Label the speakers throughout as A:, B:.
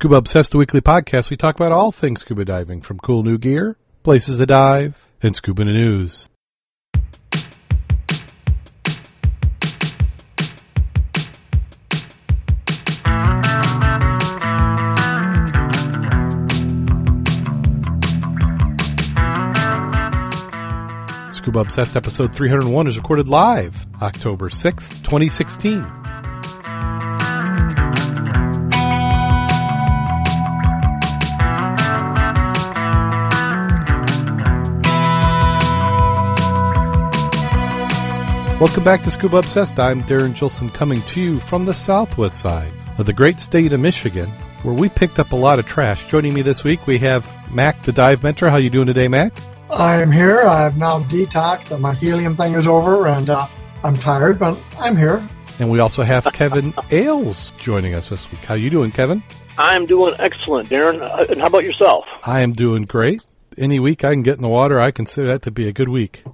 A: Scuba Obsessed, the weekly podcast. We talk about all things scuba diving, from cool new gear, places to dive, and scuba news. Scuba Obsessed episode 301 is recorded live October 6th, 2016. Welcome back to Scuba Obsessed. I'm Darrin Gilson coming to you from the southwest side of the great state of Michigan, where we picked up a lot of trash. Joining me this week, we have Mack, the dive mentor. How you doing today, Mack?
B: I'm here. I've now detoxed. My helium thing is over, and uh, I'm tired, but I'm here.
A: And we also have Kevin Ailes joining us this week. How you doing, Kevin?
C: I'm doing excellent, Darrin. Uh, and how about yourself?
A: I am doing great. Any week I can get in the water, I consider that to be a good week.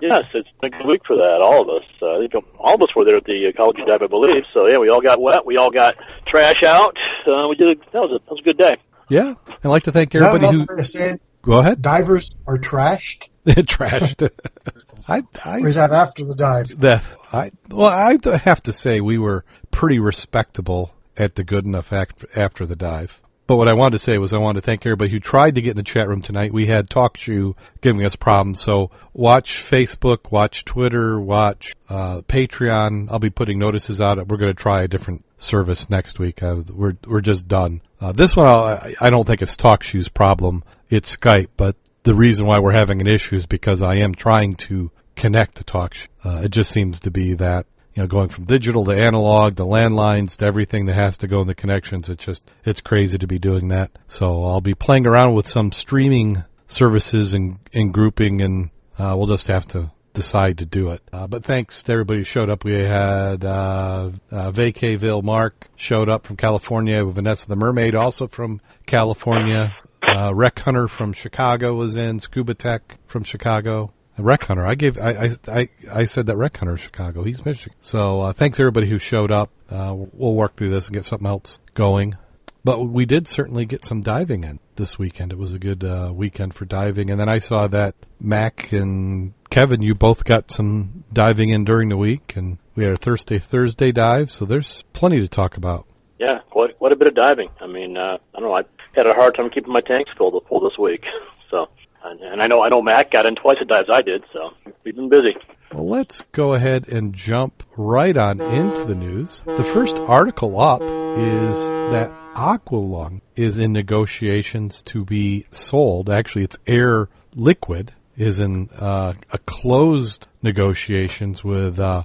C: Yes, it's been a good week for that. All of us. Uh, I think all of us were there at the Ecology Dive, I believe. So yeah, we all got wet. We all got trash out. Uh, we did. That was a that was a good day.
A: Yeah, I'd like to thank everybody who.
B: another to say it?
A: Go ahead.
B: Divers are trashed,
A: Trashed. I, I,
B: or is that after the dive?
A: that I well, I have to say we were pretty respectable at the good enough act after the dive. But what I wanted to say was I wanted to thank everybody who tried to get in the chat room tonight. We had TalkShoe giving us problems, so watch Facebook, watch Twitter, watch uh, Patreon. I'll be putting notices out. We're going to try a different service next week. Uh, we're we're just done. Uh, this one I, I don't think it's TalkShoe's problem. It's Skype, but the reason why we're having an issue is because I am trying to connect to TalkShoe. Uh, it just seems to be that you know, going from digital to analog to landlines to everything that has to go in the connections. It's just, it's crazy to be doing that. So I'll be playing around with some streaming services and, and grouping and, uh, we'll just have to decide to do it. Uh, but thanks to everybody who showed up. We had, uh, uh, Vacaville Mark showed up from California. Vanessa the Mermaid also from California. Uh, Rec Hunter from Chicago was in. Scuba Tech from Chicago. Rec Hunter. I gave. I, I, I, said that Rec Hunter is Chicago. He's Michigan. So uh, thanks everybody who showed up. Uh, we'll work through this and get something else going. But we did certainly get some diving in this weekend. It was a good uh, weekend for diving. And then I saw that Mack and Kevin, you both got some diving in during the week, and we had a Thursday Thursday dive. So there's plenty to talk about.
C: Yeah, quite quite a bit of diving. I mean, uh, I don't know. I had a hard time keeping my tanks full full this week. So, and, I know I know Matt got in twice as dives I did. So we've been busy.
A: Well, let's go ahead and jump right on into the news. The first article up is that Aqualung is in negotiations to be sold. Actually, it's Air Liquid is in uh, a closed negotiations with uh.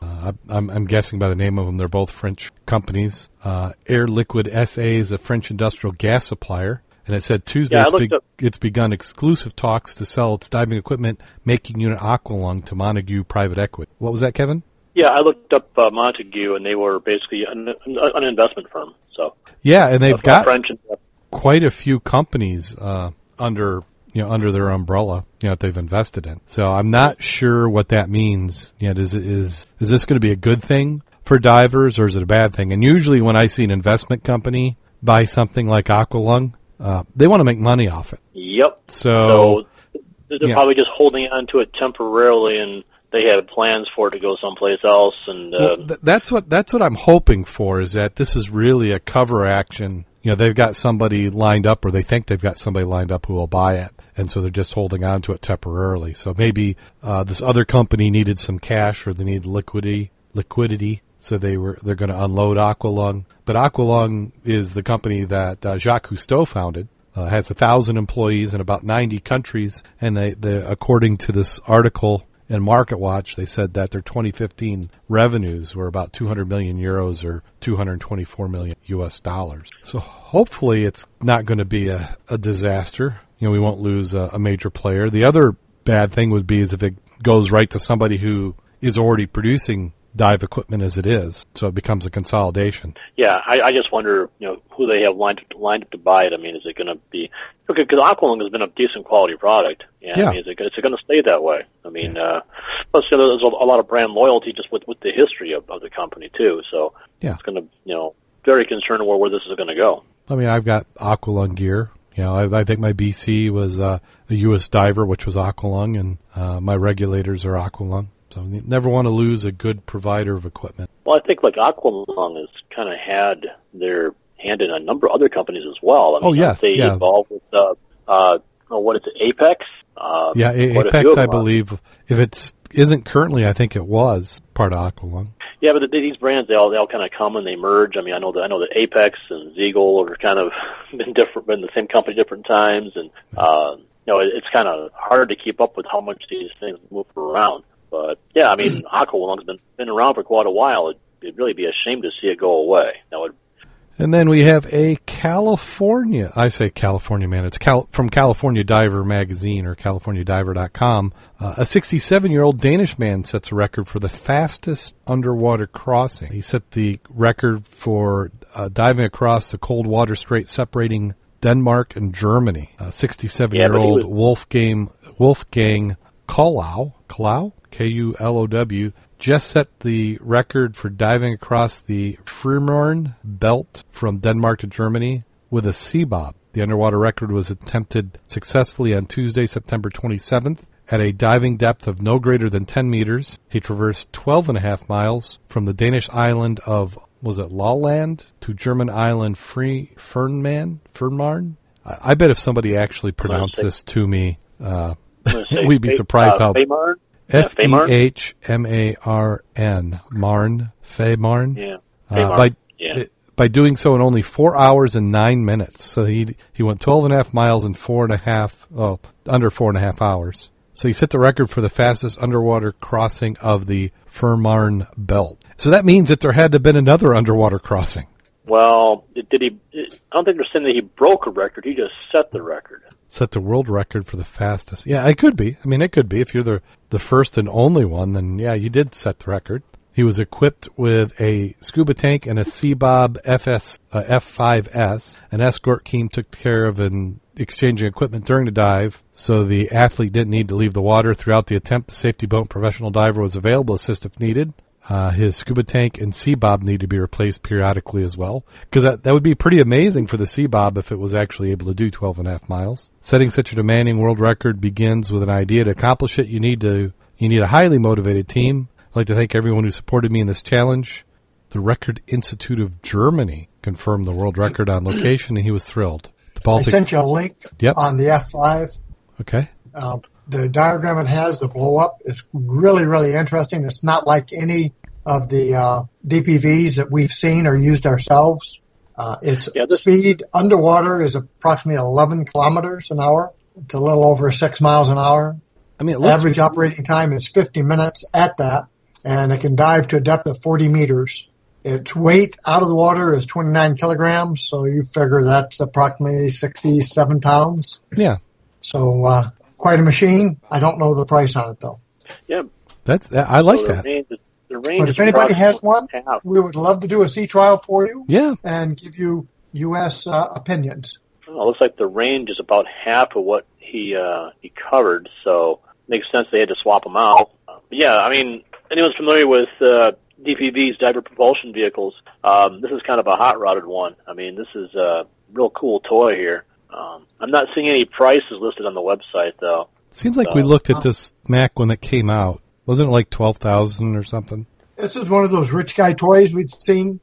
A: Uh, I'm, I'm guessing by the name of them, they're both French companies. Uh, Air Liquid SA is a French industrial gas supplier. And it said Tuesday
C: Yeah,
A: it's,
C: looked up-
A: it's begun exclusive talks to sell its diving equipment making unit Aqualung to Montagu Private Equity. What was that, Kevin?
C: Yeah, I looked up uh, Montagu, and they were basically an, an investment firm. So
A: Yeah, and they've got
C: French. And,
A: quite a few companies uh, under you know under their umbrella you know that they've invested in. So I'm not sure what that means. You know, is is is this going to be a good thing for divers or is it a bad thing? And usually when I see an investment company buy something like Aqualung, uh, they want to make money off it.
C: yep.
A: So,
C: So they're
A: yeah.
C: probably just holding on to it temporarily, and they had plans for it to go someplace else. And uh,
A: Well, th- that's what that's what I'm hoping for is that this is really a cover action. You know, they've got somebody lined up, or they think they've got somebody lined up who will buy it, and so they're just holding on to it temporarily. So maybe uh, this other company needed some cash, or they need liquidity, liquidity. So they were they're going to unload Aqualung. But Aqualung is the company that uh, Jacques Cousteau founded. Uh, has a thousand employees in about 90 countries, and they, they, according to this article in Market Watch, they said that their 2015 revenues were about 200 million euros or 224 million US dollars. So hopefully it's not going to be a, a disaster. You know, we won't lose a, a major player. The other bad thing would be is if it goes right to somebody who is already producing dive equipment as it is, so it becomes a consolidation.
C: yeah, I, I just wonder, you know, who they have lined up, lined up to buy it. I mean, is it going to be okay? Because Aqualung has been a decent quality product. Yeah,
A: Yeah.
C: I mean, is it, is it going to stay that way? I mean, uh, plus you know, there's a, a lot of brand loyalty just with with the history of, of the company too. So
A: Yeah.
C: it's going to, you know, very concerned where where this is going to go.
A: I mean, I've got Aqualung gear. You know, I, I think my BC was uh, a U.S. diver, which was Aqualung, and uh, my regulators are Aqualung. So you never want to lose a good provider of equipment.
C: Well, I think like Aqualung has kind of had their hand in a number of other companies as well. I mean,
A: Oh, yes,
C: they
A: yeah.
C: involved with uh, uh, oh, what is it, Apex? Uh,
A: Yeah, A-
C: quite a few
A: Apex, I believe, if it isn't currently, I think it was part of Aqualung.
C: Yeah, but the, these brands they all they all kind of come and they merge. I mean, I know that I know that Apex and Zeagle are kind of been different, been the same company different times, and uh, you know it, it's kind of hard to keep up with how much these things move around. But yeah, I mean, Aqualung's been been around for quite a while. It'd, it'd really be a shame to see it go away. That would
A: And then we have a California, I say California man, it's Cal, from California Diver Magazine or CaliforniaDiver.com. Uh, a 67 year old Danish man sets a record for the fastest underwater crossing. He set the record for uh, diving across the cold water strait separating Denmark and Germany. A 67 year
C: Yeah, but he
A: old Wolfgang, Wolfgang Kollau, Kollau, K-U-L-O-W, just set the record for diving across the Frimorn belt from Denmark to Germany with a sea bob. The underwater record was attempted successfully on Tuesday, September 27th. At a diving depth of no greater than 10 meters, he traversed 12 and a half miles from the Danish island of, was it Lolland, to German island Free Fernman, Fernmarn? I, I bet if somebody actually pronounced this to me, uh,
C: I'm gonna say
A: we'd be surprised
C: uh,
A: how
C: Fehmarn?
A: F E? H M A R N Marn Fehmarn.
C: Yeah,
A: Uh, by
C: yeah.
A: by doing so in only four hours and nine minutes. So he he went 12 and a half miles in four and a half oh under four and a half hours. So he set the record for the fastest underwater crossing of the Fehmarn Belt. So that means that there had to have been another underwater crossing.
C: Well, did did he? I don't think they're saying that he broke a record. He just set the record.
A: Set the world record for the fastest. Yeah, it could be. I mean, it could be. If you're the the first and only one, then yeah, you did set the record. He was equipped with a scuba tank and a Seabob FS uh, F5S. An escort team took care of an exchanging equipment during the dive, so the athlete didn't need to leave the water throughout the attempt. The safety boat professional diver was available assist if needed. Uh, his scuba tank and sea bob need to be replaced periodically as well. Because that, that would be pretty amazing for the sea bob if it was actually able to do 12 and a half miles. Setting such a demanding world record begins with an idea to accomplish it. You need to, you need a highly motivated team. I'd like to thank everyone who supported me in this challenge. The Record Institute of Germany confirmed the world record on location and he was thrilled. The
B: I sent you a link
A: Yep.
B: on the F5.
A: okay.
B: Uh, the diagram it has, the blow up, is really, really interesting. It's not like any of the uh, DPVs that we've seen or used ourselves. Uh, its
C: Yeah, this-
B: speed underwater is approximately 11 kilometers an hour. It's a little over six miles an hour.
A: I mean, it looks,
B: Average operating time is 50 minutes at that, and it can dive to a depth of 40 meters. Its weight out of the water is 29 kilograms, so you figure that's approximately 67 pounds.
A: yeah,
B: So uh, quite a machine. I don't know the price on it though.
C: Yeah,
A: that's, I like
C: so
A: that.
C: The range,
B: But if anybody has one,
C: half.
B: we would love to do a sea trial for you
A: Yeah.
B: and give you U.S. Uh, opinions.
C: Well, it looks like the range is about half of what he uh, he covered, so makes sense they had to swap them out. Uh, yeah, I mean, anyone's familiar with uh, DPV's diver propulsion vehicles? Um, this is kind of a hot rodded one. I mean, this is a real cool toy here. Um, I'm not seeing any prices listed on the website though.
A: Seems like we looked at this Mack when it came out. Wasn't it like 12,000 or something?
B: This is one of those rich guy toys we've seen.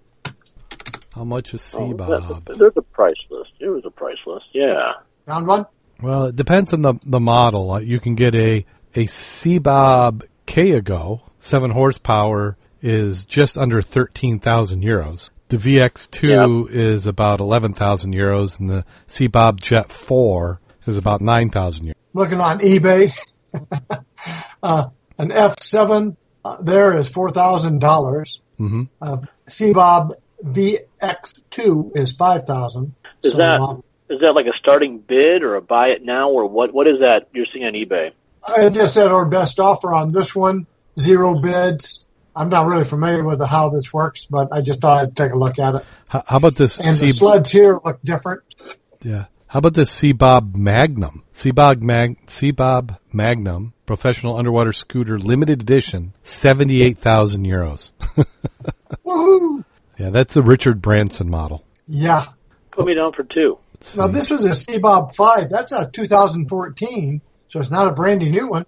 A: How much is
C: Oh,
A: Seabob?
C: there- there's a price list. There was a price list. Yeah.
B: Round one?
A: Well, it depends on the the model. Uh, You can get a a Seabob Cayago, 7 horsepower is just under 13,000 euros. The VX2 is about 11,000 euros and the Seabob Jet 4 is about 9,000 euros.
B: Looking on eBay. uh, an F7 uh, there is four thousand dollars.
A: Mm-hmm.
B: Uh, Seabob VX2 is five thousand.
C: Is that is that like a starting bid or a buy it now or what? What is that you're seeing on eBay?
B: I just said our best offer on this one, zero bids. I'm not really familiar with how this works, but I just thought I'd take a look at it.
A: How, how about this
B: And the
A: C-
B: sleds here look different.
A: Yeah. How about this Seabob Magnum? Seabob Mag Seabob Magnum professional underwater scooter limited edition, 78,000 euros.
B: Woohoo!
A: Yeah, that's the Richard Branson model.
B: Yeah.
C: Put me down for two.
A: Let's
B: Now this was a Seabob 5. That's a 2014, so it's not a brandy new one.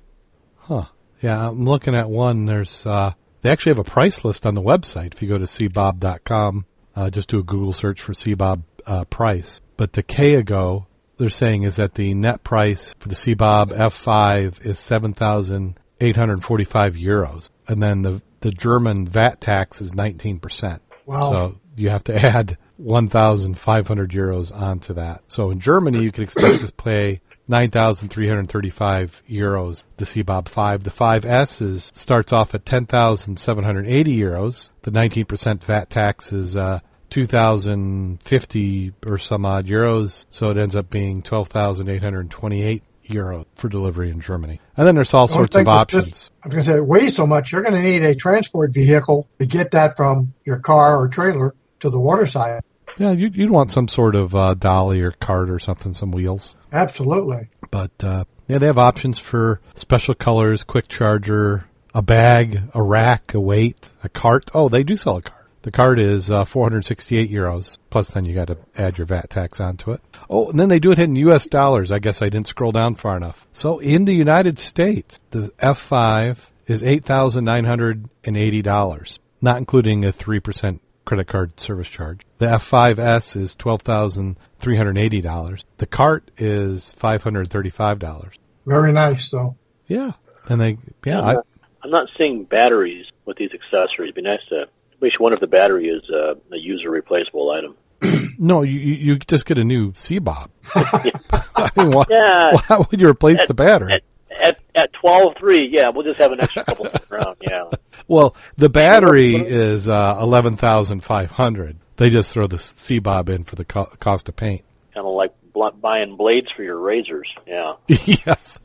A: Huh. Yeah, I'm looking at one. There's uh, they actually have a price list on the website. If you go to seabob.com, uh, just do a Google search for Seabob uh, price. But the Cayago, they're saying is that the net price for the Seabob F5 is seven thousand eight hundred forty-five euros, and then the the German VAT tax is nineteen percent.
B: Wow.
A: So you have to add 1,500 euros onto that. So in Germany, you can expect to pay 9,335 euros. The Seabob 5. The 5S is, starts off at 10,780 euros. The 19% VAT tax is, uh, 2,050 or some odd euros. So it ends up being 12,828 euro for delivery in Germany. And then there's all sorts of options.
B: this- I'm going to say, it weighs so much, you're going to need a transport vehicle to get that from your car or trailer to the water side.
A: Yeah, you'd, you'd want some sort of uh, dolly or cart or something, some wheels.
B: Absolutely.
A: But uh, yeah, they have options for special colors, quick charger, a bag, a rack, a weight, a cart. Oh, they do sell a cart. The cart is uh, 468 euros. Plus, then you got to add your VAT tax onto it. Oh, and then they do it in U.S. dollars. I guess I didn't scroll down far enough. So in the United States, the F5 is eight thousand nine hundred and eighty dollars, not including a three percent credit card service charge. The F5S is twelve thousand three hundred eighty dollars. The cart is five hundred thirty-five dollars.
B: Very nice, though.
A: Yeah, and they yeah.
C: I'm,
A: I,
C: not, I'm not seeing batteries with these accessories. It'd be nice to. Makes you wonder if the battery is uh, a user replaceable item.
A: no, you you you just get a new Seabob. I mean, why,
C: Yeah.
A: why would you replace the battery?
C: At at, at twelve three, yeah, we'll just have an extra couple around. Yeah,
A: Well, the battery is uh, eleven thousand five hundred. They just throw the Seabob in for the co- cost of paint.
C: kind of like bl- buying blades for your razors. Yeah.
A: yes,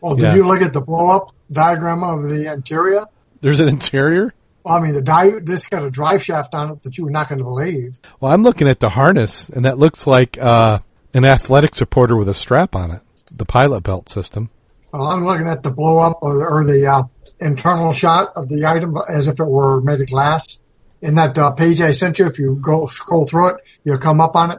B: Well, did
A: Yeah.
B: you look at the blow up diagram of the interior?
A: there's an interior.
B: Well, I mean, the di- this got a drive shaft on it that you were not going to believe.
A: Well, I'm looking at the harness, and that looks like uh, an athletic supporter with a strap on it. The pilot belt system.
B: Well, I'm looking at the blow up or, or the uh, internal shot of the item as if it were made of glass. In that uh, page I sent you, if you go scroll through it, you'll come up on it.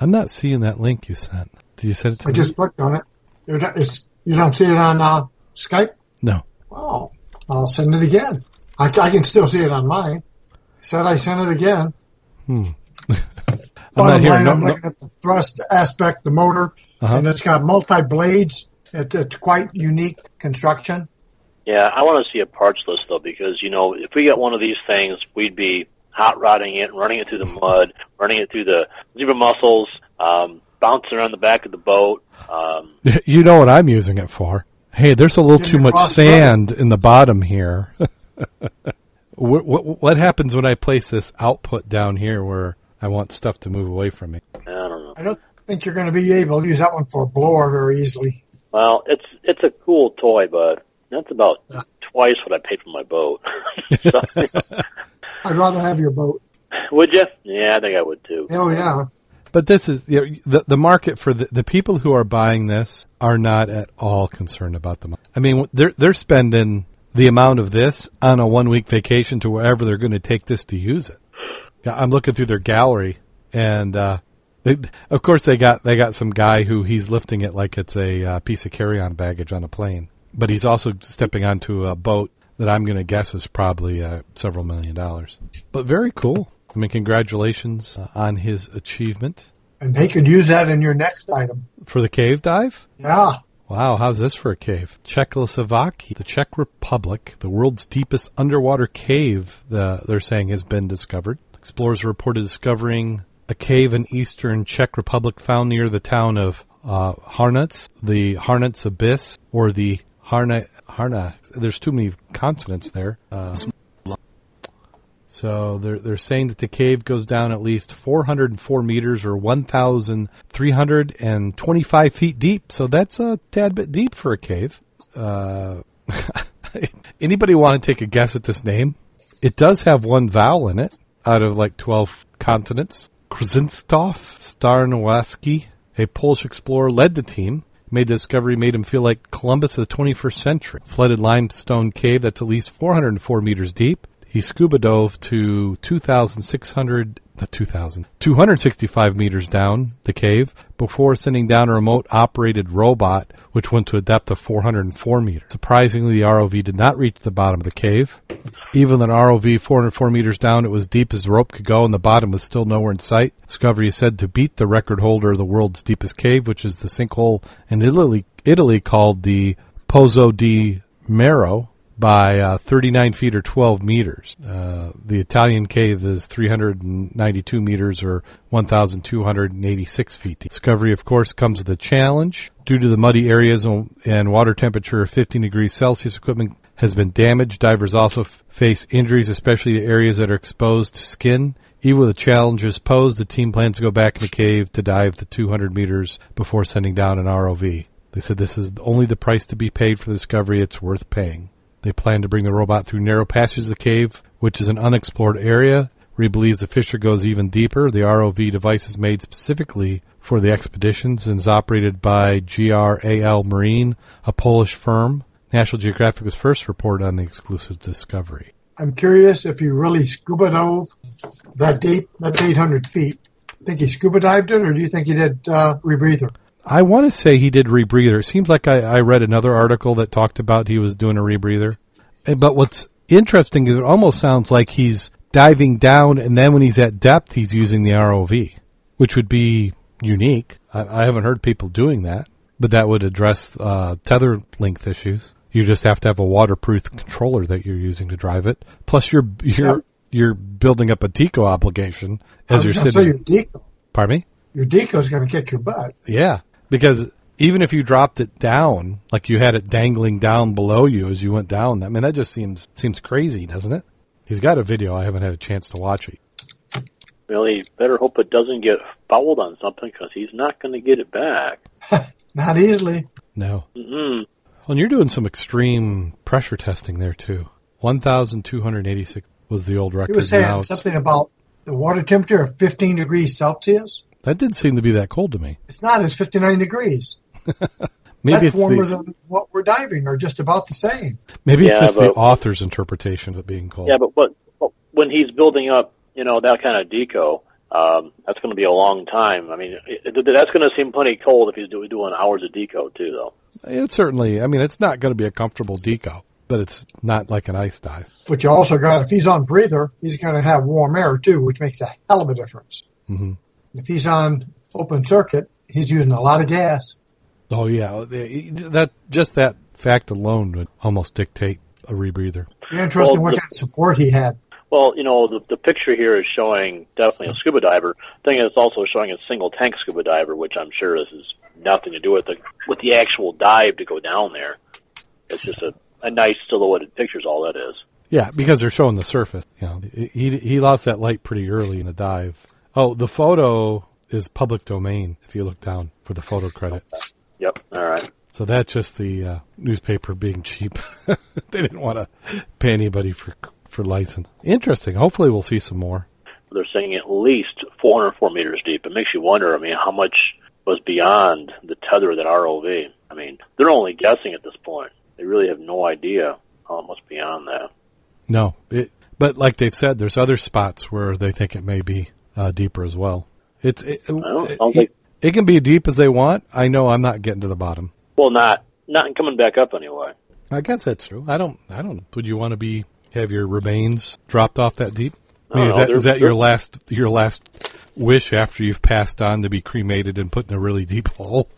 A: I'm not seeing that link you sent. Did you send it to
B: I
A: me?
B: just clicked on it. It's, you don't see it on uh, Skype?
A: No.
B: Oh, I'll send it again. I, I can still see it on mine. Said I sent it again.
A: I'm not
B: Bottom
A: here.
B: line,
A: No,
B: I'm
A: no.
B: looking at the thrust aspect, the motor,
A: Uh-huh.
B: and it's got multi blades. It, it's quite unique construction.
C: Yeah, I want to see a parts list though, because you know, if we got one of these things, we'd be hot rodding it, running it through the mud, running it through the zebra mussels, um, bouncing around the back of the boat. Um,
A: You know what I'm using it for. Hey, there's a little too much
B: across
A: sand in the bottom here. what, what, what happens when I place this output down here where I want stuff to move away from me?
C: I don't know.
B: I don't think you're going to be able to use that one for a blower very easily.
C: Well, it's it's a cool toy, but that's about twice what I paid for my boat. so,
B: I'd rather have your boat.
C: would you? Yeah, I think I would too.
B: Oh yeah.
A: But this is you know, the the market for the, the people who are buying this are not at all concerned about the money. I mean, they're they're spending the amount of this on a one week vacation to wherever they're going to take this to use it. I'm looking through their gallery, and uh, they, of course they got they got some guy who he's lifting it like it's a uh, piece of carry on baggage on a plane, but he's also stepping onto a boat that I'm going to guess is probably uh, several million dollars. But very cool. I mean, congratulations uh, on his achievement
B: And they could use that in your next item.
A: for the cave dive.
B: Yeah.
A: Wow, how's this for a cave? Czechoslovakia, the Czech Republic, the world's deepest underwater cave, the, they're saying has been discovered. Explorers reported discovering a cave in eastern Czech Republic found near the town of uh, Harnitz, the Harnitz Abyss, or the Harna, Harna, there's too many consonants there. Uh, so they're they're saying that the cave goes down at least 404 meters or 1,325 feet deep. So that's a tad bit deep for a cave. Uh, anybody want to take a guess at this name? It does have one vowel in it out of like 12 consonants. Krzysztof Starnowski, a Polish explorer, led the team. Made the discovery made him feel like Columbus of the 21st century. Flooded limestone cave that's at least 404 meters deep. He scuba dove to 2,600, not 2,000, 265 meters down the cave before sending down a remote operated robot which went to a depth of 404 meters. Surprisingly, the ROV did not reach the bottom of the cave. Even an ROV 404 meters down, it was deep as the rope could go and the bottom was still nowhere in sight. Discovery is said to beat the record holder of the world's deepest cave, which is the sinkhole in Italy, Italy called the Pozzo del Merro, by uh, 39 feet or 12 meters. Uh, the Italian cave is 392 meters or 1,286 feet. Discovery, of course, comes with a challenge. Due to the muddy areas and water temperature of 15 degrees Celsius, equipment has been damaged. Divers also f- face injuries, especially to areas that are exposed to skin. Even with the challenges posed, the team plans to go back in the cave to dive the 200 meters before sending down an ROV. They said this is only the price to be paid for the discovery. It's worth paying. They plan to bring the robot through narrow passages of the cave, which is an unexplored area. He believes the fissure goes even deeper. The ROV device is made specifically for the expeditions and is operated by GRAL Marine, a Polish firm. National Geographic was first reported on the exclusive discovery.
B: I'm curious if you really scuba dove that deep, that 800 feet. Think he scuba dived it, or do you think he did uh, rebreather?
A: I want to say he did rebreather. It seems like I, I read another article that talked about he was doing a rebreather. But what's interesting is it almost sounds like he's diving down, and then when he's at depth, he's using the ROV, which would be unique. I, I haven't heard people doing that, but that would address uh, tether length issues. You just have to have a waterproof controller that you're using to drive it. Plus, you're you're yep. you're building up a deco obligation as you're sitting.
B: So your deco.
A: Pardon me.
B: Your deco is going to kick your butt.
A: Yeah, because even if you dropped it down, like you had it dangling down below you as you went down, I mean that just seems seems crazy, doesn't it? He's got a video. I haven't had a chance to watch it.
C: Well, he better hope it doesn't get fouled on something because he's not going to get it back.
B: not easily.
A: No.
C: Mm-hmm.
A: Well, and you're doing some extreme pressure testing there too. One thousand two hundred eighty-six was the old record.
B: He was saying something about the water temperature of 15 degrees Celsius.
A: That didn't seem to be that cold to me.
B: It's not. It's 59 degrees.
A: Maybe
B: That's
A: it's
B: warmer
A: the,
B: than what we're diving, or just about the same.
A: maybe it's
C: Yeah,
A: just the author's interpretation of it being cold.
C: Yeah, but, but but when he's building up, you know, that kind of deco, um, that's going to be a long time. I mean, it, it- that's going to seem plenty cold if he's do, doing hours of deco too, though.
A: It's certainly. I mean, it's not going to be a comfortable deco, but it's not like an ice dive.
B: But you also got, if he's on breather, he's going to have warm air too, which makes a hell of a difference.
A: Mhm.
B: If he's on open circuit, he's using a lot of gas.
A: Oh yeah, that just that fact alone would almost dictate a rebreather.
B: Be interesting
C: Well,
B: what
C: the-
B: kind of support he had.
C: Well, you know, the, the picture here is showing definitely a scuba diver. Thing is, it's also showing a single tank scuba diver, which I'm sure this is nothing to do with the with the actual dive to go down there. It's just a, a nice silhouetted picture is all that is.
A: Yeah, because they're showing the surface. You know, he he lost that light pretty early in the dive. Oh, the photo is public domain. If you look down for the photo credit,
C: Yep. All right.
A: so that's just the uh, newspaper being cheap. they didn't want to pay anybody for for license. Interesting. Hopefully, we'll see some more.
C: They're saying at least 404 meters deep. It makes you wonder. I mean, how much was beyond the tether of that ROV? I mean, they're only guessing at this point. They really have no idea how much beyond that.
A: No, it, but like they've said, there's other spots where they think it may be uh, deeper as well. It's it,
C: Well,
A: it,
C: like-
A: it can be deep as they want. I know I'm not getting to the bottom.
C: Well, not not coming back up anyway.
A: I guess that's true. I don't. I don't. Would you want to be have your remains dropped off that deep? I mean, is that is that your last your last wish after you've passed on to be cremated and put in a really deep hole?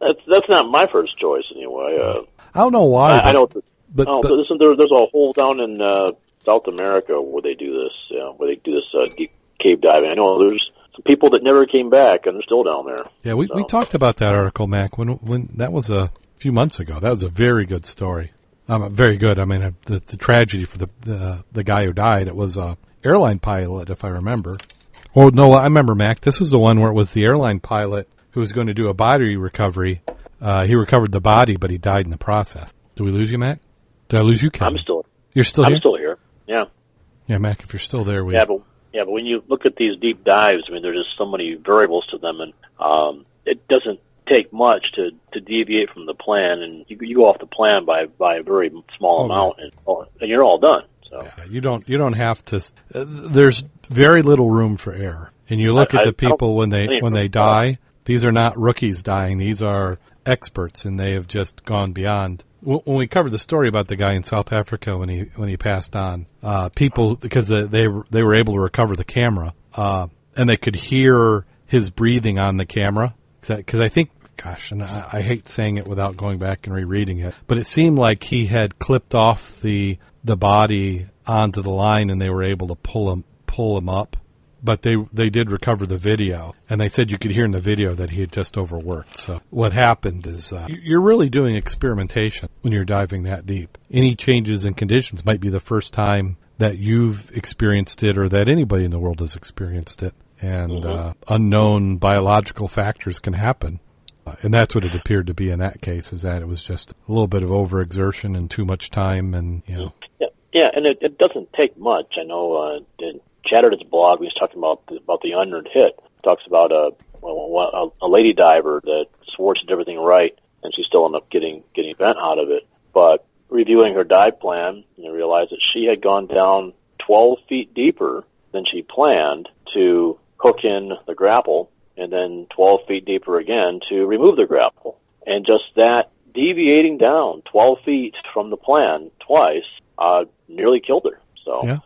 C: That's that's not my first choice anyway. Uh,
A: I don't know why.
C: I,
A: but,
C: I know.
A: but,
C: oh,
A: but
C: listen, there, there's a hole down in uh, South America where they do this. You know, where they do this uh, deep cave diving. I know there's some people that never came back and they're still down there.
A: yeah, we, we talked about that article, Mack. When when that was a few months ago. That was a very good story. Um, very good. I mean, uh, the, the tragedy for the, the the guy who died. It was a airline pilot, if I remember. Oh no, I remember Mack. This was the one where it was the airline pilot who was going to do a body recovery. Uh, he recovered the body, but he died in the process. Did we lose you, Mack? Did I lose you, Kevin?
C: I'm still,
A: You're still
C: I'm
A: here.
C: still here. Yeah,
A: yeah, Mack. If you're still there, we.
C: yeah, but yeah, but when you look at these deep dives, I mean, there's just so many variables to them, and um, it doesn't take much to to deviate from the plan, and you, you go off the plan by by a very small
A: Oh,
C: amount, and, and you're all done. So
A: Yeah, you don't you don't have to. Uh, there's very little room for error, and you look
C: I-
A: at the people when they when they die. These are not rookies dying; these are experts, and they have just gone beyond. Wh- When we covered the story about the guy in South Africa when he when he passed on, uh, people because the, they were- they were able to recover the camera, uh, and they could hear his breathing on the camera because I think gosh, and I, I hate saying it without going back and rereading it, but it seemed like he had clipped off the the body onto the line, and they were able to pull him pull him up. But they they did recover the video, and they said you could hear in the video that he had just overworked. So what happened is uh, you're really doing experimentation when you're diving that deep. Any changes in conditions might be the first time that you've experienced it, or that anybody in the world has experienced it, and uh, unknown biological factors can happen. Uh, and that's what it appeared to be in that case, is that it was just a little bit of overexertion and too much time, and you know,
C: Yeah, yeah, and it, it doesn't take much. I know uh, in Chatterton's blog, he was talking about about the unearned hit. Talks about a, a a lady diver that she did everything right, and she still ended up getting getting bent out of it. But reviewing her dive plan, you realized that she had gone down 12 feet deeper than she planned to hook in the grapple, and then 12 feet deeper again to remove the grapple. And just that deviating down 12 feet from the plan twice uh, nearly killed her. So
A: Yeah.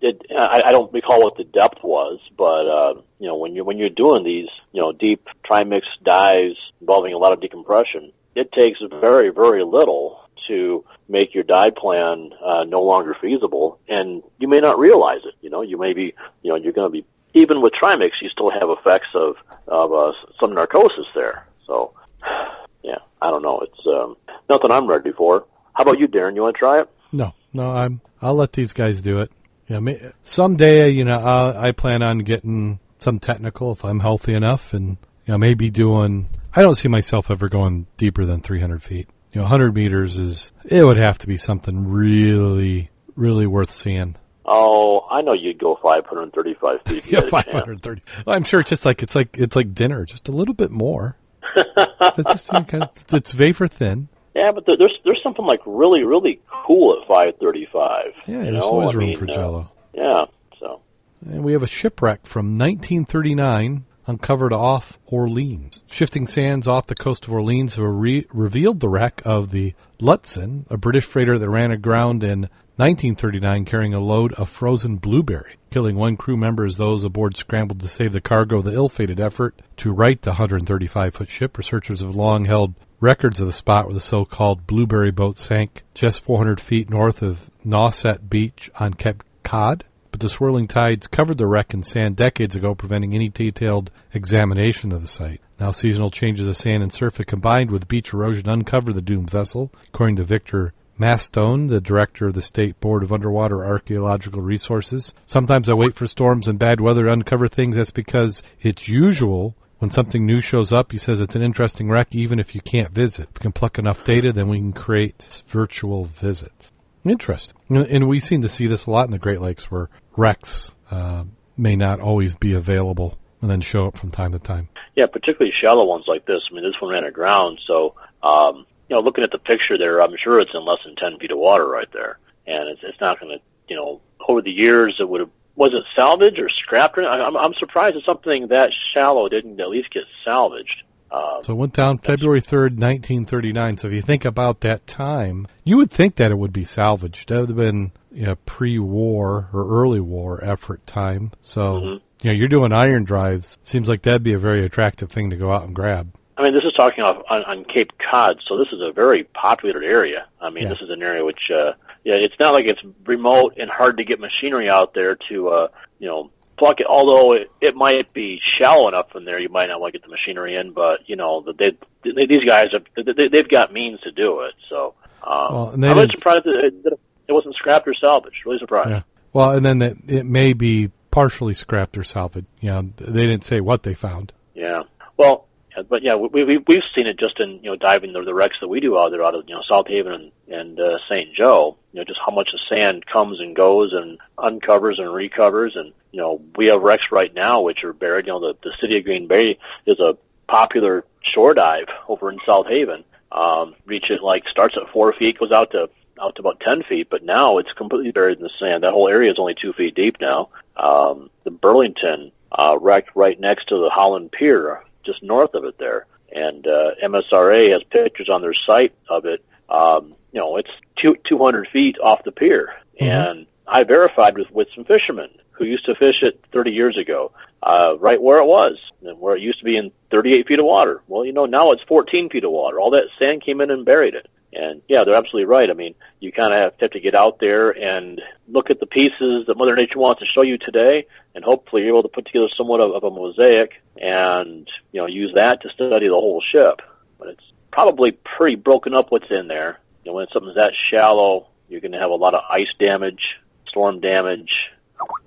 C: It I, I don't recall what the depth was, but uh, you know when you when you're doing these you know deep trimix dives involving a lot of decompression, it takes very very little to make your dive plan uh, no longer feasible, and you may not realize it. You know, you may be you know you're going to be even with trimix, you still have effects of of uh, some narcosis there. So yeah, I don't know. It's um, nothing I'm ready for. How about you, Darrin? You want to try it?
A: No, no, I'm. I'll let these guys do it. Yeah, someday, you know, I, I plan on getting some technical if I'm healthy enough, and you know, maybe doing. I don't see myself ever going deeper than 300 feet. You know, 100 meters is. It would have to be something really, really worth seeing.
C: Oh, I know you'd go 535 feet.
A: Yeah,
C: had a chance.
A: 530. Well, I'm sure it's just like it's like it's like dinner, just a little bit more. it's just you know, kind of, it's vapor thin.
C: Yeah, but there's there's something like really really cool at 535.
A: Yeah, there's
C: know?
A: always
C: I
A: room
C: mean,
A: for
C: uh,
A: Jello.
C: yeah, so
A: And we have a shipwreck from 1939 uncovered off Orleans. Shifting sands off the coast of Orleans have re- revealed the wreck of the Lutzen, a British freighter that ran aground in 1939 carrying a load of frozen blueberry. Killing one crew member as those aboard scrambled to save the cargo of the ill-fated effort to right the 135-foot ship. Researchers have long held records of the spot where the so-called blueberry boat sank just 400 feet north of Nauset Beach on Cape Cod but the swirling tides covered the wreck in sand decades ago, preventing any detailed examination of the site. Now seasonal changes of sand and surf have combined with beach erosion uncover the doomed vessel, according to Victor Mastone, the director of the State Board of Underwater Archaeological Resources. Sometimes I wait for storms and bad weather to uncover things. That's because it's usual when something new shows up, he says it's an interesting wreck even if you can't visit. If we can pluck enough data, then we can create virtual visits. Interesting. And- And we seem to see this a lot in the Great Lakes where wrecks uh, may not always be available and then show up from time to time.
C: yeah, particularly shallow ones like this. I mean, this one ran aground, so um, you know, looking at the picture there, I'm sure it's in less than 10 feet of water right there, and it's it's not going to you know over the years it would have was it salvaged or scrapped? Or, I'm I'm surprised that something that shallow didn't at least get salvaged. Uh,
A: So it went down February 3rd, 1939. So if you think about that time, you would think that it would be salvaged. That would have been you know, pre-war or early war effort time. So,
C: Mhm.
A: you know, you're doing iron drives. Seems like that'd be a very attractive thing to go out and grab.
C: I mean, this is talking off on, on Cape Cod, so this is a very populated area. I mean,
A: Yeah.
C: this is an area which, uh, yeah, it's not like it's remote and hard to get machinery out there to, uh, you know, pluck it. Although it, it might be shallow enough in there, you might not want to get the machinery in. But you know, they, they, these guys have they, they've got means to do it. So um,
A: Well,
C: I'm really surprised that it, that it wasn't scrapped or salvaged. Really surprised.
A: Yeah. Well, and then that it may be partially scrapped or salvaged. You know, they didn't say what they found.
C: Yeah. Well, yeah, but yeah, we, we we've seen it just in you know diving the, the wrecks that we do out there out of you know South Haven and and uh, St. Joe. You know just how much the sand comes and goes and uncovers and recovers, and you know we have wrecks right now which are buried. You know the the city of Green Bay is a popular shore dive over in South Haven. Um, reach like starts at four feet, goes out to out to about 10 feet, but now it's completely buried in the sand. That whole area is only two feet deep now. Um, the Burlington uh, wrecked right next to the Holland Pier, just north of it there. And uh, MSRA has pictures on their site of it. Um, you know, it's two, 200 feet off the pier.
A: Mhm.
C: And I verified with, with some fishermen who used to fish it 30 years ago, uh, right where it was, and where it used to be in 38 feet of water. Well, you know, now it's 14 feet of water. All that sand came in and buried it. And yeah, they're absolutely right. I mean, you kind of have, to get out there and look at the pieces that Mother Nature wants to show you today, and hopefully you're able to put together somewhat of, of a mosaic and you know use that to study the whole ship. But it's probably pretty broken up what's in there. Know, when something's that shallow, you're going to have a lot of ice damage, storm damage.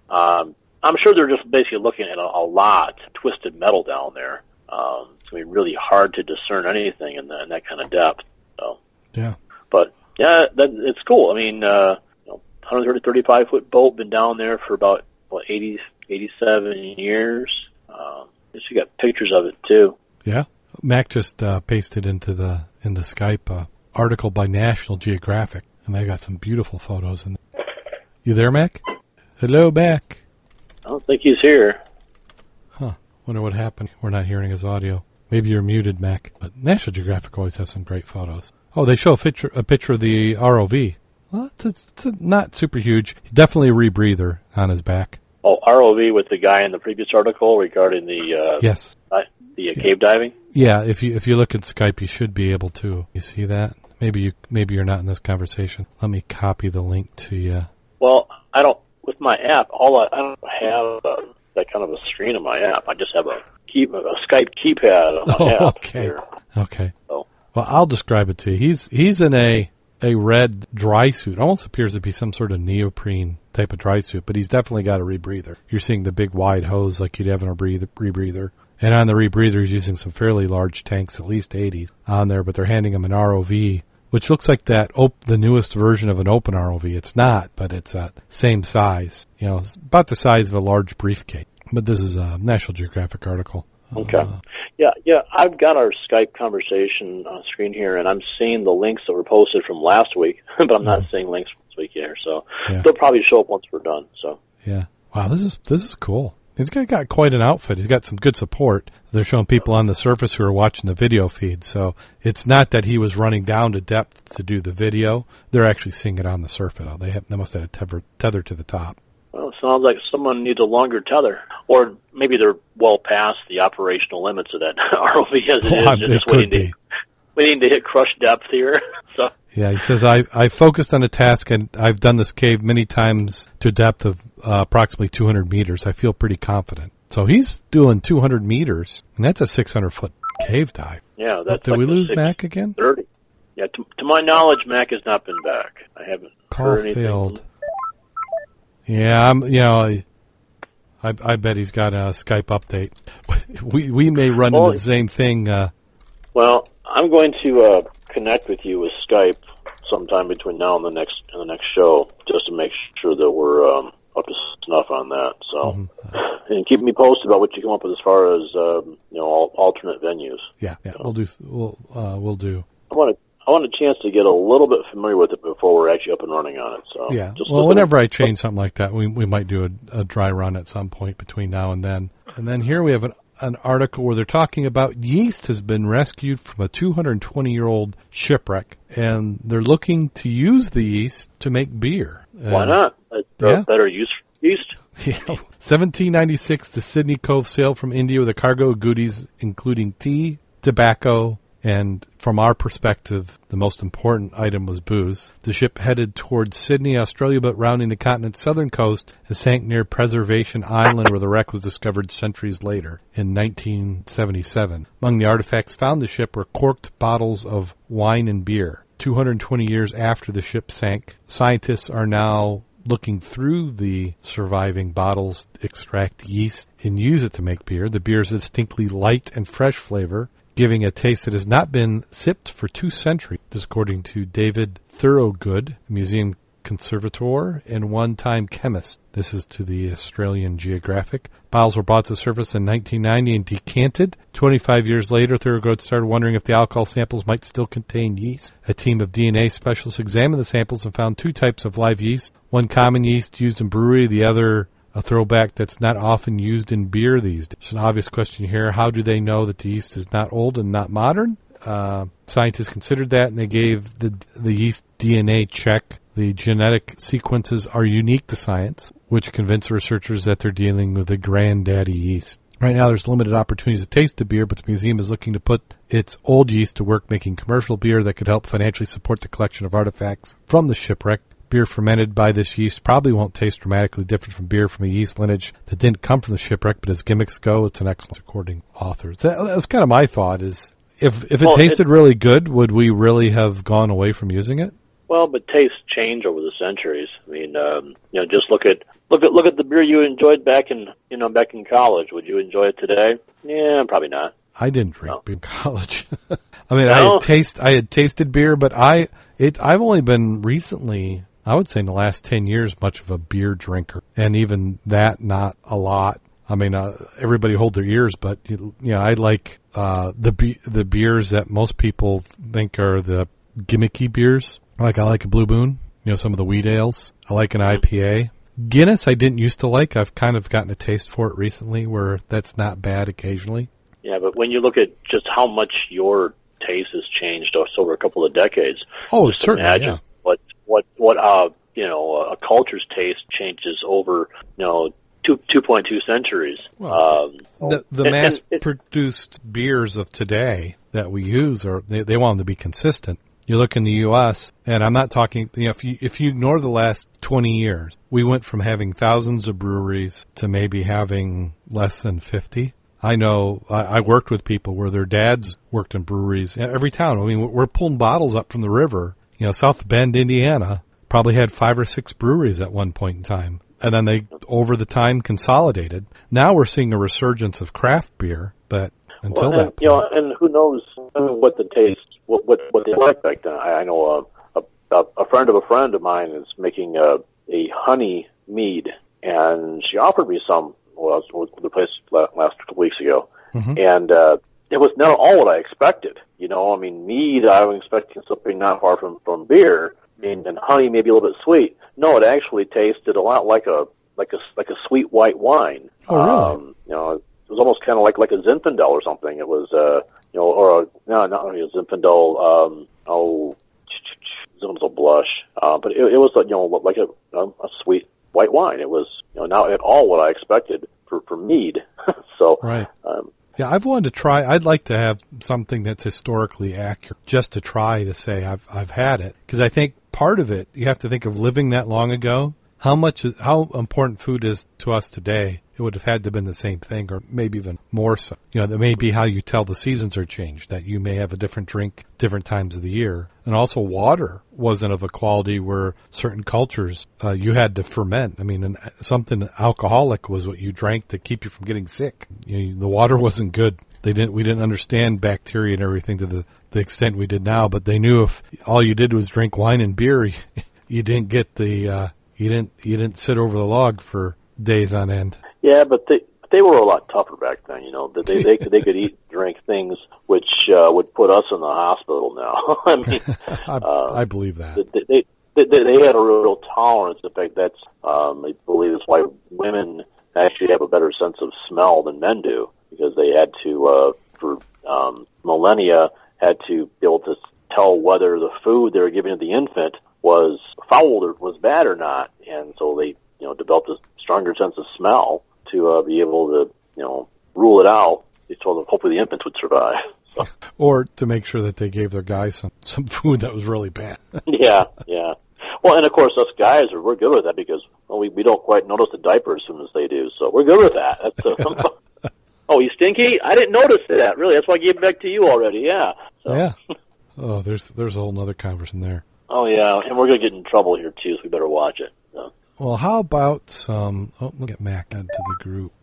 C: Um, I'm sure they're just basically looking at a, a lot of twisted metal down there. Um, it's going to be really hard to discern anything in, the, in that kind of depth. So.
A: Yeah.
C: But yeah, that, it's cool. I mean, uh, you know, 130, 35 foot boat, been down there for about what 80, 87 years. Um, guess you got pictures of it too.
A: Yeah. Mack just uh, pasted into the in the Skype uh, article by National Geographic, and they got some beautiful photos. And you there, Mack? Hello, Mack.
C: I don't think he's here.
A: Huh. Wonder what happened. We're not hearing his audio. Maybe you're muted, Mack. But National Geographic always has some great photos. Oh, they show a picture a picture of the ROV. Well, it's, it's, it's not super huge. Definitely a rebreather on his back.
C: Oh, ROV with the guy in the previous article regarding the uh,
A: Yes.
C: uh, the uh, cave diving.
A: Yeah, if you if you look at Skype, you should be able to. You see that? Maybe you maybe you're not in this conversation. Let me copy the link to you.
C: Well, I don't with my app. All I, I don't have uh, that kind of a screen in my app. I just have a keep a Skype keypad on my
A: Oh,
C: app
A: okay.
C: here.
A: Okay.
C: Oh.
A: Well, I'll describe it to you. He's he's in a a red dry suit. Almost appears to be some sort of neoprene type of dry suit, but he's definitely got a rebreather. You're seeing the big wide hose like you'd have in a breathe, rebreather. And on the rebreather, he's using some fairly large tanks, at least 80s, on there, but they're handing him an ROV, which looks like that op- the newest version of an open ROV. It's not, but it's uh, same size. You know, it's about the size of a large briefcase. But this is a National Geographic article.
C: Okay.
A: Uh,
C: Yeah, yeah. I've got our Skype conversation on screen here, and I'm seeing the links that were posted from last week, but I'm not seeing links from this week here. So
A: Yeah.
C: they'll probably show up once we're done. So
A: Yeah. Wow, this is this is cool. He's got, got quite an outfit. He's got some good support. They're showing people on the surface who are watching the video feed. So it's not that he was running down to depth to do the video. They're actually seeing it on the surface. They have they must have a tether, tether to the top.
C: Well, it sounds like someone needs a longer tether, or maybe they're well past the operational limits of that ROV as it is.
A: Oh,
C: They're
A: it
C: just
A: could
C: waiting to waiting to hit crush depth here. so
A: Yeah, he says I I focused on a task and I've done this cave many times to a depth of uh, approximately 200 meters. I feel pretty confident. So he's doing 200 meters, and that's a 600 foot cave dive.
C: yeah, that's
A: Did
C: like
A: we lose Mack again?
C: Thirty. Yeah, to, to my knowledge, Mack has not been back. I haven't
A: Call
C: heard anything.
A: failed. Yeah, I'm. You know, I, I, I bet he's got a Skype update. We we may run
C: Well,
A: into the same thing. Uh,
C: Well, I'm going to uh, connect with you with Skype sometime between now and the next and the next show, just to make sure that we're um, up to snuff on that. So,
A: Mm-hmm.
C: and keep me posted about what you come up with as far as um, you know al- alternate venues.
A: yeah, yeah, we'll do. We'll uh, we'll do.
C: I want to. I want a chance to get a little bit familiar with it before we're actually up and running on it. So
A: Yeah.
C: just
A: Well, whenever I change something like that, we we might do a, a dry run at some point between now and then. And then here we have an an article where they're talking about yeast has been rescued from a 220 year old shipwreck, and they're looking to use the yeast to make beer.
C: why not? It's a
A: yeah.
C: better use for yeast.
A: Yeah. 1796, the Sydney Cove sailed from India with a cargo of goodies, including tea, tobacco, and from our perspective, the most important item was booze. The ship headed towards Sydney, Australia, but rounding the continent's southern coast, it sank near Preservation Island, where the wreck was discovered centuries later in 1977. Among the artifacts found the ship were corked bottles of wine and beer. 220 years after the ship sank, scientists are now looking through the surviving bottles, extract yeast, and use it to make beer. The beer a distinctly light and fresh flavor, giving a taste that has not been sipped for two centuries. This according to David Thurrowgood, museum conservator and one-time chemist. This is to the Australian Geographic. Bottles were brought to surface in 1990 and decanted. 25 years later, Thurrowgood started wondering if the alcohol samples might still contain yeast. A team of DNA specialists examined the samples and found two types of live yeast. One common yeast used in brewery, the other a throwback that's not often used in beer these days. It's an obvious question here. How do they know that the yeast is not old and not modern? Uh, scientists considered that and they gave the, the yeast DNA check. The genetic sequences are unique to science, which convinced researchers that they're dealing with a granddaddy yeast. Right now, there's limited opportunities to taste the beer, but the museum is looking to put its old yeast to work making commercial beer that could help financially support the collection of artifacts from the shipwreck beer fermented by this yeast probably won't taste dramatically different from beer from a yeast lineage that didn't come from the shipwreck, but as gimmicks go, it's an excellent according author. That, that was kind of my thought is if, if it well, tasted it, really good, would we really have gone away from using it?
C: Well, but tastes change over the centuries. I mean, um, you know, just look at look at look at the beer you enjoyed back in you know back in college. Would you enjoy it today? Yeah, probably not.
A: I didn't drink no. beer in college. I mean, no. I had taste I had tasted beer, but I it I've only been recently I would say in the last 10 years, much of a beer drinker. And even that, not a lot. I mean, uh, everybody hold their ears, but you, you know, I like uh, the be- the beers that most people think are the gimmicky beers. Like I like a Blue Moon, you know, some of the wheat ales. I like an IPA. Guinness, I didn't used to like. I've kind of gotten a taste for it recently, where that's not bad occasionally.
C: Yeah, but when you look at just how much your taste has changed over a couple of decades,
A: oh, certainly, imagine yeah
C: what what uh you know a culture's taste changes over you know two two point two centuries.
A: Well, um, the the mass produced beers of today that we use are they, they want them to be consistent. You look in the U.S. and I'm not talking. You know, if you if you ignore the last 20 years, we went from having thousands of breweries to maybe having less than 50. I know I, I worked with people where their dads worked in breweries. Every town. I mean, we're pulling bottles up from the river you know, South Bend, Indiana probably had five or six breweries at one point in time. And then they, over the time, consolidated. Now we're seeing a resurgence of craft beer, but until
C: well,
A: and, that point.
C: You know, and who knows what the taste, what, what, what they like back then. I, I know a, a, a friend of a friend of mine is making a, a honey mead, and she offered me some, well, I was the place last couple weeks ago. Mm-hmm. And, uh, it was not all what I expected. You know, I mean, mead, I was expecting something not far from, from beer. I mean, and honey maybe a little bit sweet. No, it actually tasted a lot like a, like a, like a sweet white wine.
A: Oh, really? Um,
C: you know, it was almost kind of like, like a Zinfandel or something. It was, uh, you know, or a, no, not only a Zinfandel, um, oh, Zinfandel blush. Uh, but it, it was, you know, like a, a sweet white wine. It was, you know, not at all what I expected for, for mead. so,
A: right. Um, yeah, I've wanted to try. I'd like to have something that's historically accurate, just to try to say I've I've had it, because I think part of it you have to think of living that long ago. How much, how important food is to us today, it would have had to have been the same thing or maybe even more so. You know, that may be how you tell the seasons are changed, that you may have a different drink different times of the year. And also water wasn't of a quality where certain cultures, uh, you had to ferment. I mean, something alcoholic was what you drank to keep you from getting sick. You know, the water wasn't good. They didn't, we didn't understand bacteria and everything to the, the extent we did now, but they knew if all you did was drink wine and beer, you didn't get the, uh, you didn't, you didn't sit over the log for days on end.
C: Yeah, but they they were a lot tougher back then. You know, that they they could they could eat drink things which uh, would put us in the hospital now. I mean,
A: I, uh, I believe that
C: they, they they they had a real tolerance. In fact, that's um, I believe that's why women actually have a better sense of smell than men do because they had to uh, for um, millennia had to be able to tell whether the food they were giving to the infant was foul or was bad or not, and so they you know developed a stronger sense of smell to uh, be able to, you know, rule it out. they told them hopefully the infants would survive. So.
A: Or to make sure that they gave their guys some, some food that was really bad.
C: yeah, yeah. Well, and of course, us guys are we're good with that because well, we we don't quite notice the diaper as soon as they do, so we're good with that. That's uh, oh, you stinky? I didn't notice that. Really, that's why I gave it back to you already. Yeah.
A: So. Yeah. Oh, there's there's a whole other conversation there.
C: Oh yeah, and we're gonna get in trouble here too, so we better watch it.
A: Well, how about some? Oh, look at Mack into the group.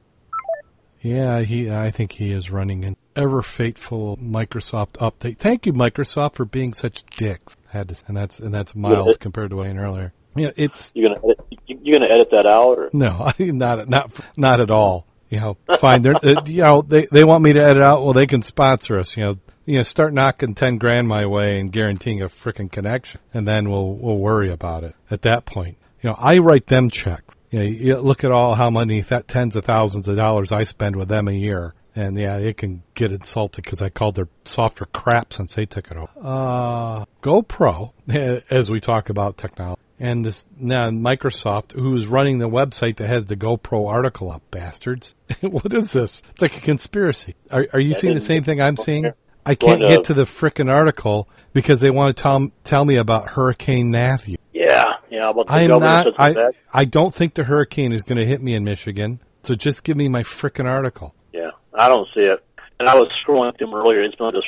A: Yeah, he. I think he is running an ever faithful Microsoft update. Thank you, Microsoft, for being such dicks. Had to, and that's and that's mild compared to what I earlier. You know, it's
C: you're gonna edit, you, you gonna edit that out or?
A: no, not not not at all. You know, fine. They're uh, you know they they want me to edit out. Well, they can sponsor us. You know, you know, start knocking ten grand my way and guaranteeing a freaking connection, and then we'll we'll worry about it at that point. You know, I write them checks. You know, you look at all how many th- tens of thousands of dollars I spend with them a year. And yeah, it can get insulted because I called their software crap since they took it over. Uh, GoPro, as we talk about technology, and this now Microsoft, who's running the website that has the GoPro article up, bastards. what is this? It's like a conspiracy. Are, are you seeing the same thing I'm seeing? I can't get to the frickin' article because they want to tell tell me about Hurricane Matthew.
C: Yeah, yeah. About the
A: I am not. I. I don't think the hurricane is going to hit me in Michigan. So just give me my frickin' article.
C: Yeah, I don't see it. And I was scrolling through them earlier. It's not just.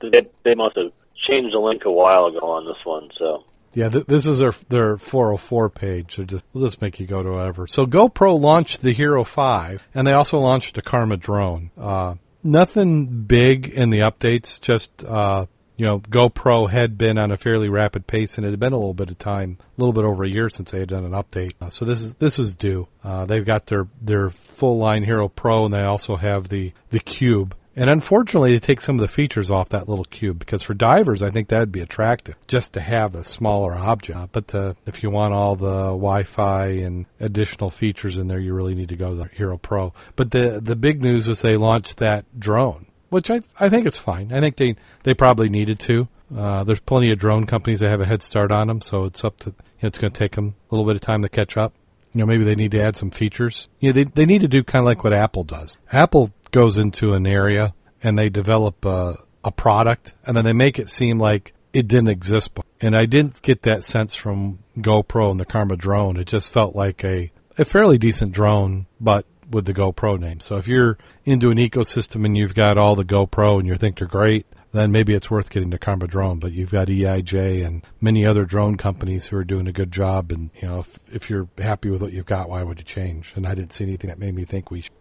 C: They, they must have changed the link a while ago on this one. So
A: Yeah, th- this is their their 404 page. So just we'll just make you go to whatever. So GoPro launched the Hero 5, and they also launched a Karma drone. Uh, nothing big in the updates. Just uh, you know, GoPro had been on a fairly rapid pace, and it had been a little bit of time, a little bit over a year since they had done an update. Uh, so this is this was due. Uh, they've got their their full line Hero Pro, and they also have the the Cube. And unfortunately, they take some of the features off that little cube because for divers, I think that'd be attractive just to have a smaller object. But uh, if you want all the Wi-Fi and additional features in there, you really need to go to the Hero Pro. But the the big news was they launched that drone, which I I think it's fine. I think they they probably needed to. Uh, there's plenty of drone companies that have a head start on them, so it's up to you know, it's going to take them a little bit of time to catch up. You know, maybe they need to add some features. You know, they they need to do kind of like what Apple does. Apple goes into an area and they develop a, a product, and then they make it seem like it didn't exist before. And I didn't get that sense from GoPro and the Karma drone. It just felt like a a fairly decent drone, but with the GoPro name. So if you're into an ecosystem and you've got all the GoPro and you think they're great, then maybe it's worth getting the Karma drone. But you've got DJI and many other drone companies who are doing a good job. And you know, if if you're happy with what you've got, why would you change? And I didn't see anything that made me think we should.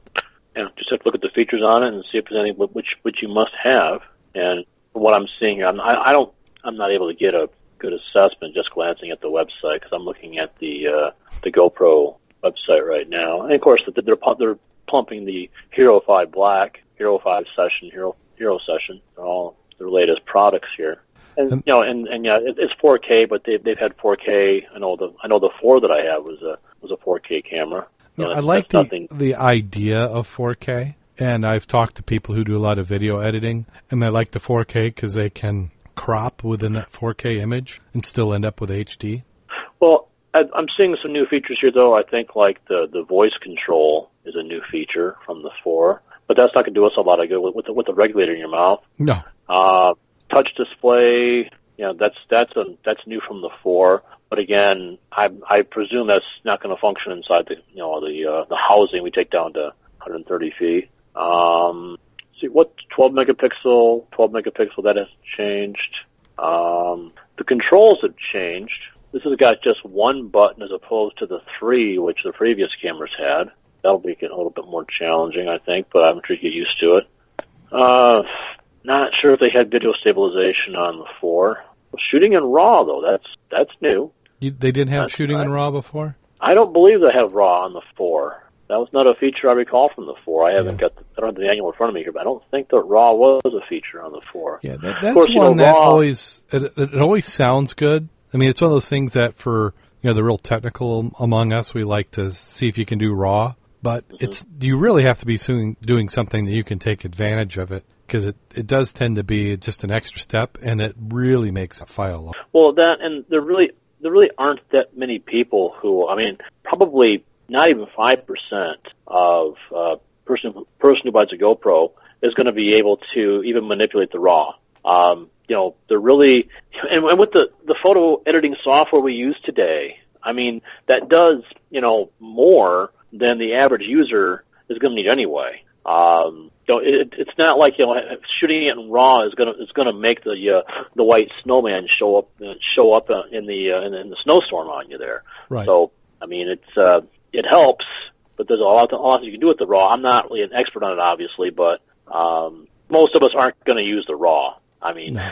C: yeah, just have to look at the features on it and see if there's any which which you must have. And what I'm seeing here, I'm, I, I don't, I'm not able to get a good assessment just glancing at the website because I'm looking at the uh, the GoPro website right now. And of course, they're they're, pumping the Hero Five Black, Hero Five Session, Hero Hero Session. They're all their latest products here. And you know, and and yeah, it's 4K, but they've they've had 4K. I know the I know the four that I have was a was a 4K camera. Know,
A: I like the
C: nothing.
A: the idea of 4K, and I've talked to people who do a lot of video editing, and they like the 4K because they can crop within that 4K image and still end up with HD.
C: Well, I, I'm seeing some new features here, though. I think like the the voice control is a new feature from the four, but that's not going to do us a lot of good with, with the with the regulator in your mouth.
A: No,
C: Uh, touch display, you know, that's that's a that's new from the four. But again, I I presume that's not going to function inside the you know the uh, the housing we take down to 130 feet. Um, see what 12 megapixel, 12 megapixel that has changed. Um, the controls have changed. This has got just one button as opposed to the three, which the previous cameras had. That'll be a little bit more challenging, I think, but I'm sure you get used to it. Uh, not sure if they had video stabilization on the four. Shooting in RAW though, that's that's new.
A: you, they didn't have
C: That's
A: shooting in
C: right.
A: RAW before.
C: I don't believe they have RAW on the four. That was not a feature I recall from the four. I haven't got the, I don't have the manual in front of me here, but I don't think that RAW was a feature on the four.
A: Yeah, that, that's
C: course, you
A: one
C: know,
A: that
C: raw-
A: always it, it always sounds good. I mean, it's one of those things that for you know the real technical among us, we like to see if you can do raw. But
C: Mm-hmm.
A: it's you really have to be doing doing something that you can take advantage of it because it it does tend to be just an extra step, and it really makes a file. long.
C: Well, that and there really there really aren't that many people who I mean probably not even five percent of uh, person person who buys a GoPro is going to be able to even manipulate the RAW. Um, you know, they're really and, and with the the photo editing software we use today, I mean that does you know more than the average user is going to need anyway. Um, you know, it, it's not like you know shooting it in RAW is gonna is gonna make the uh, the white snowman show up uh, show up uh, in the uh, in, in the snowstorm on you there.
A: Right.
C: So I mean it's uh, it helps, but there's a lot, a lot you can do with the RAW. I'm not really an expert on it, obviously, but um, most of us aren't going to use the RAW. I mean,
A: No.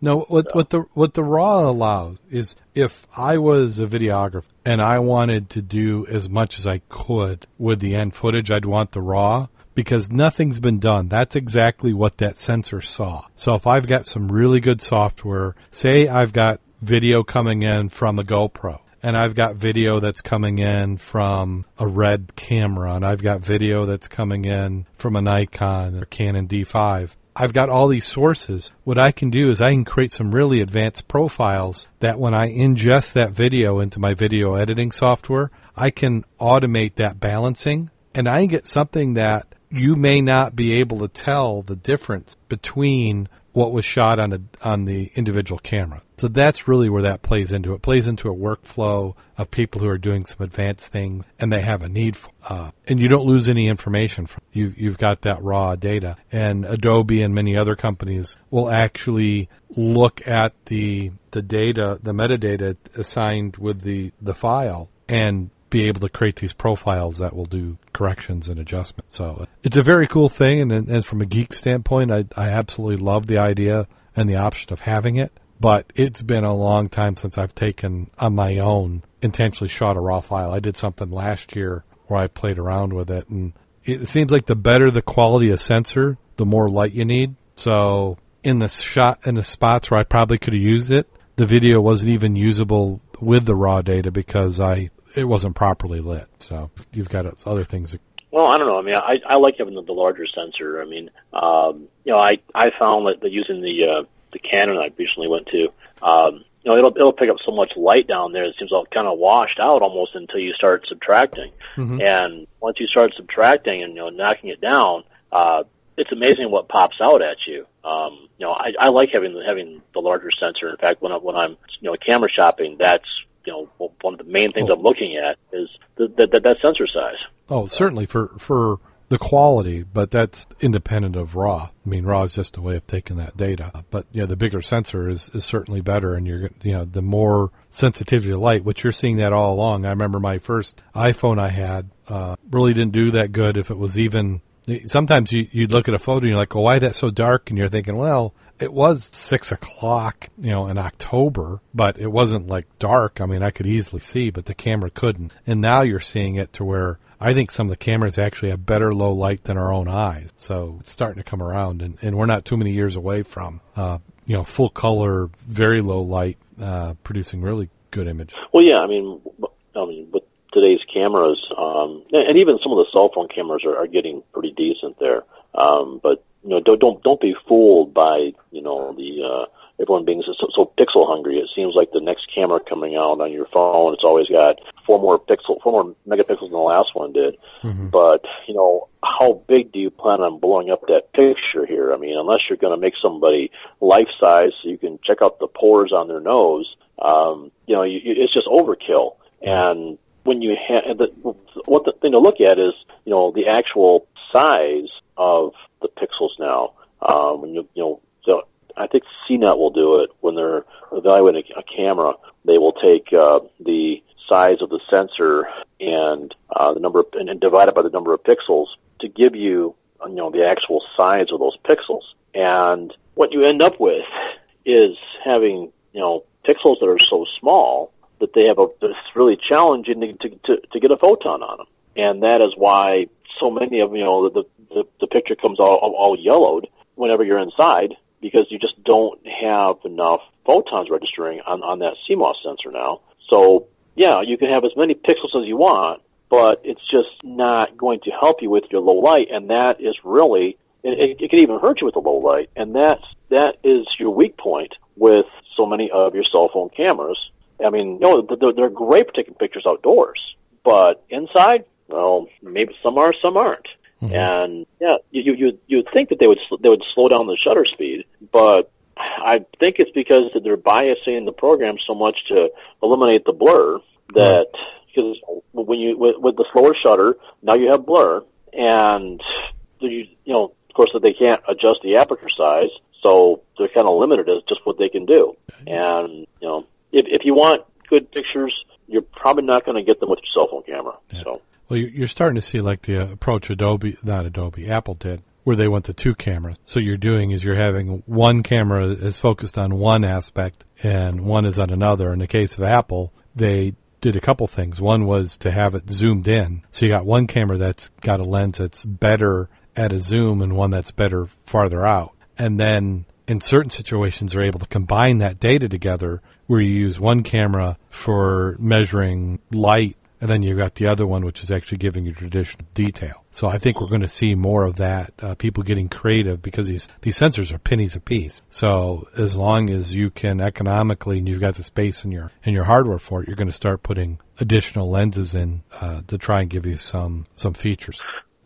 A: No, what
C: So-
A: what the what the raw allows is if I was a videographer and I wanted to do as much as I could with the end footage, I'd want the raw because nothing's been done. That's exactly what that sensor saw. So if I've got some really good software, say I've got video coming in from a GoPro and I've got video that's coming in from a red camera and I've got video that's coming in from a Nikon or Canon D5. I've got all these sources. What I can do is I can create some really advanced profiles that when I ingest that video into my video editing software, I can automate that balancing and I get something that you may not be able to tell the difference between what was shot on a, on the individual camera. So that's really where that plays into it. Plays into a workflow of people who are doing some advanced things and they have a need for, uh, and you don't lose any information from you. You've got that raw data and Adobe and many other companies will actually look at the, the data, the metadata assigned with the, the file and be able to create these profiles that will do corrections and adjustments. So uh, it's a very cool thing, and, and from a geek standpoint, I, I absolutely love the idea and the option of having it. But it's been a long time since I've taken on my own intentionally shot a raw file. I did something last year where I played around with it, and it seems like the better the quality of sensor, the more light you need. So in the shot in the spots where I probably could have used it, the video wasn't even usable with the raw data because I it wasn't properly lit. So you've got other things. That,
C: Well, I don't know. I mean, I I like having the, the larger sensor. I mean, um, you know, I I found that, that using the uh, the Canon I recently went to, um, you know, it'll it'll pick up so much light down there. It seems all kind of washed out almost until you start subtracting.
A: Mhm.
C: And once you start subtracting and you know knocking it down, uh, it's amazing what pops out at you. Um, you know, I, I like having having the larger sensor. In fact, when I, when I'm you know camera shopping, that's you know one of the main things
A: Oh.
C: I'm looking at is the, the, that that sensor size.
A: oh, certainly for for the quality, but that's independent of raw. I mean, raw is just a way of taking that data. But yeah, the bigger sensor is, is certainly better, and you're you know the more sensitivity to light, which you're seeing that all along. I remember my first iPhone I had uh, really didn't do that good if it was even. Sometimes you you'd look at a photo and you're like, "Oh, why is that so dark?" And you're thinking, "Well, it was six o'clock, you know, in October, but it wasn't like dark. I mean, I could easily see, but the camera couldn't. And now you're seeing it to where I think some of the cameras actually have better low light than our own eyes. So it's starting to come around, and, and we're not too many years away from, uh, you know, full color, very low light, uh, producing really good images.
C: Well, yeah, I mean, I mean, with today's cameras, um, and even some of the cell phone cameras are, are getting pretty decent there. Um, but you know, don't don't don't be fooled by you know the uh, everyone being so, so pixel hungry. It seems like the next camera coming out on your phone, it's always got four more pixel, four more megapixels than the last one did. But you know, how big do you plan on blowing up that picture here? I mean, unless you're going to make somebody life size, so you can check out the pores on their nose. Um, you know, you, it's just overkill. And when you have the, what the thing to look at is, you know, the actual size of the pixels now. Um, when you, you know, so I think CNET will do it when they're evaluating a, a camera. They will take uh, the size of the sensor and uh, the number of, and, and divide it by the number of pixels to give you, you know, the actual size of those pixels. And what you end up with is having, you know, pixels that are so small that they have a, it's really challenging to, to, to, get a photon on them. And that is why so many of, you know, the, the, the picture comes all, all, yellowed whenever you're inside because you just don't have enough photons registering on, on that CMOS sensor now. So, yeah, you can have as many pixels as you want, but it's just not going to help you with your low light, and that is really it, it, can even hurt you with the low light, and that's that is your weak point with so many of your cell phone cameras. I mean, you know, they're, they're great for taking pictures outdoors, but inside, well, maybe some are, some aren't. Mm-hmm. And yeah, you you you'd think that they would sl- they would slow down the shutter speed, but I think it's because that they're biasing the program so much to eliminate the blur that because when you with, with the slower shutter now you have blur. And you you know of course that they can't adjust the aperture size so they're kind of limited as just what they can do. And you know if if you want good pictures you're probably not going to get them with your cell phone camera so
A: Well, you- you're starting to see like the uh, approach Adobe, not Adobe, Apple did where they went to two cameras. So you're doing is you're having one camera is focused on one aspect and one is on another. In the case of Apple, they did a couple things. One was to have it zoomed in. So you got one camera that's got a lens that's better at a zoom and one that's better farther out. And then in certain situations they're able to combine that data together where you use one camera for measuring light and then you've got the other one which is actually giving you traditional detail. So I think we're going to see more of that. Uh, people getting creative because these these sensors are pennies a piece. So as long as you can economically and you've got the space in your in your hardware for it, you're going to start putting additional lenses in uh, to try and give you some some features.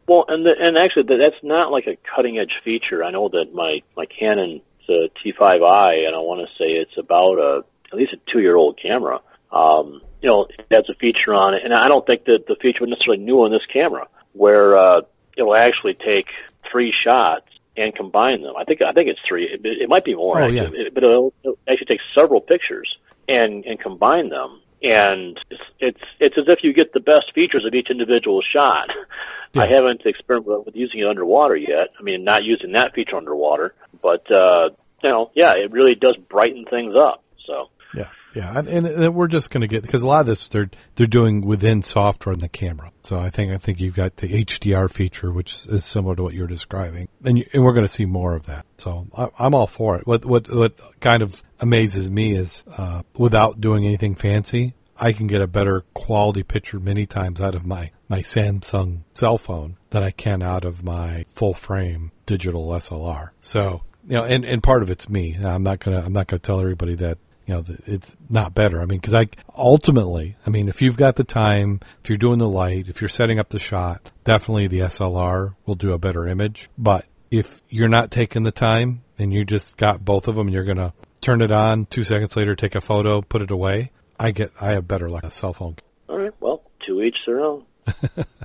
C: Well, and the, and actually that's not like a cutting edge feature. I know that my my Canon the T5i, and I want to say it's about a at least a two year old camera. Um, you know, it has a feature on it, and I don't think that the feature was necessarily new on this camera, where uh, it will actually take three shots and combine them. I think I think it's three. It, it might be more,
A: Oh, yeah.
C: it- but it'll, it'll actually take several pictures and and combine them. And it's it's it's as if you get the best features of each individual shot.
A: Yeah.
C: I haven't experimented with using it underwater yet. I mean, not using that feature underwater, but uh, you know, yeah, it really does brighten things up. So
A: Yeah, yeah, and, and, we're just going to get because a lot of this they're they're doing within software in the camera. So I think I think you've got the HDR feature, which is similar to what you're describing, and you, and we're going to see more of that. So I, I'm all for it. What what what kind of amazes me is uh, without doing anything fancy, I can get a better quality picture many times out of my my Samsung cell phone than I can out of my full frame digital SLR. So you know, and, and part of it's me. I'm not gonna I'm not gonna tell everybody that you know it's not better. I mean, because I ultimately, I mean, if you've got the time, if you're doing the light, if you're setting up the shot, definitely the SLR will do a better image. But if you're not taking the time and you just got both of them, and you're gonna turn it on two seconds later, take a photo, put it away. I get I have better like a cell phone.
C: all right, well, each their own.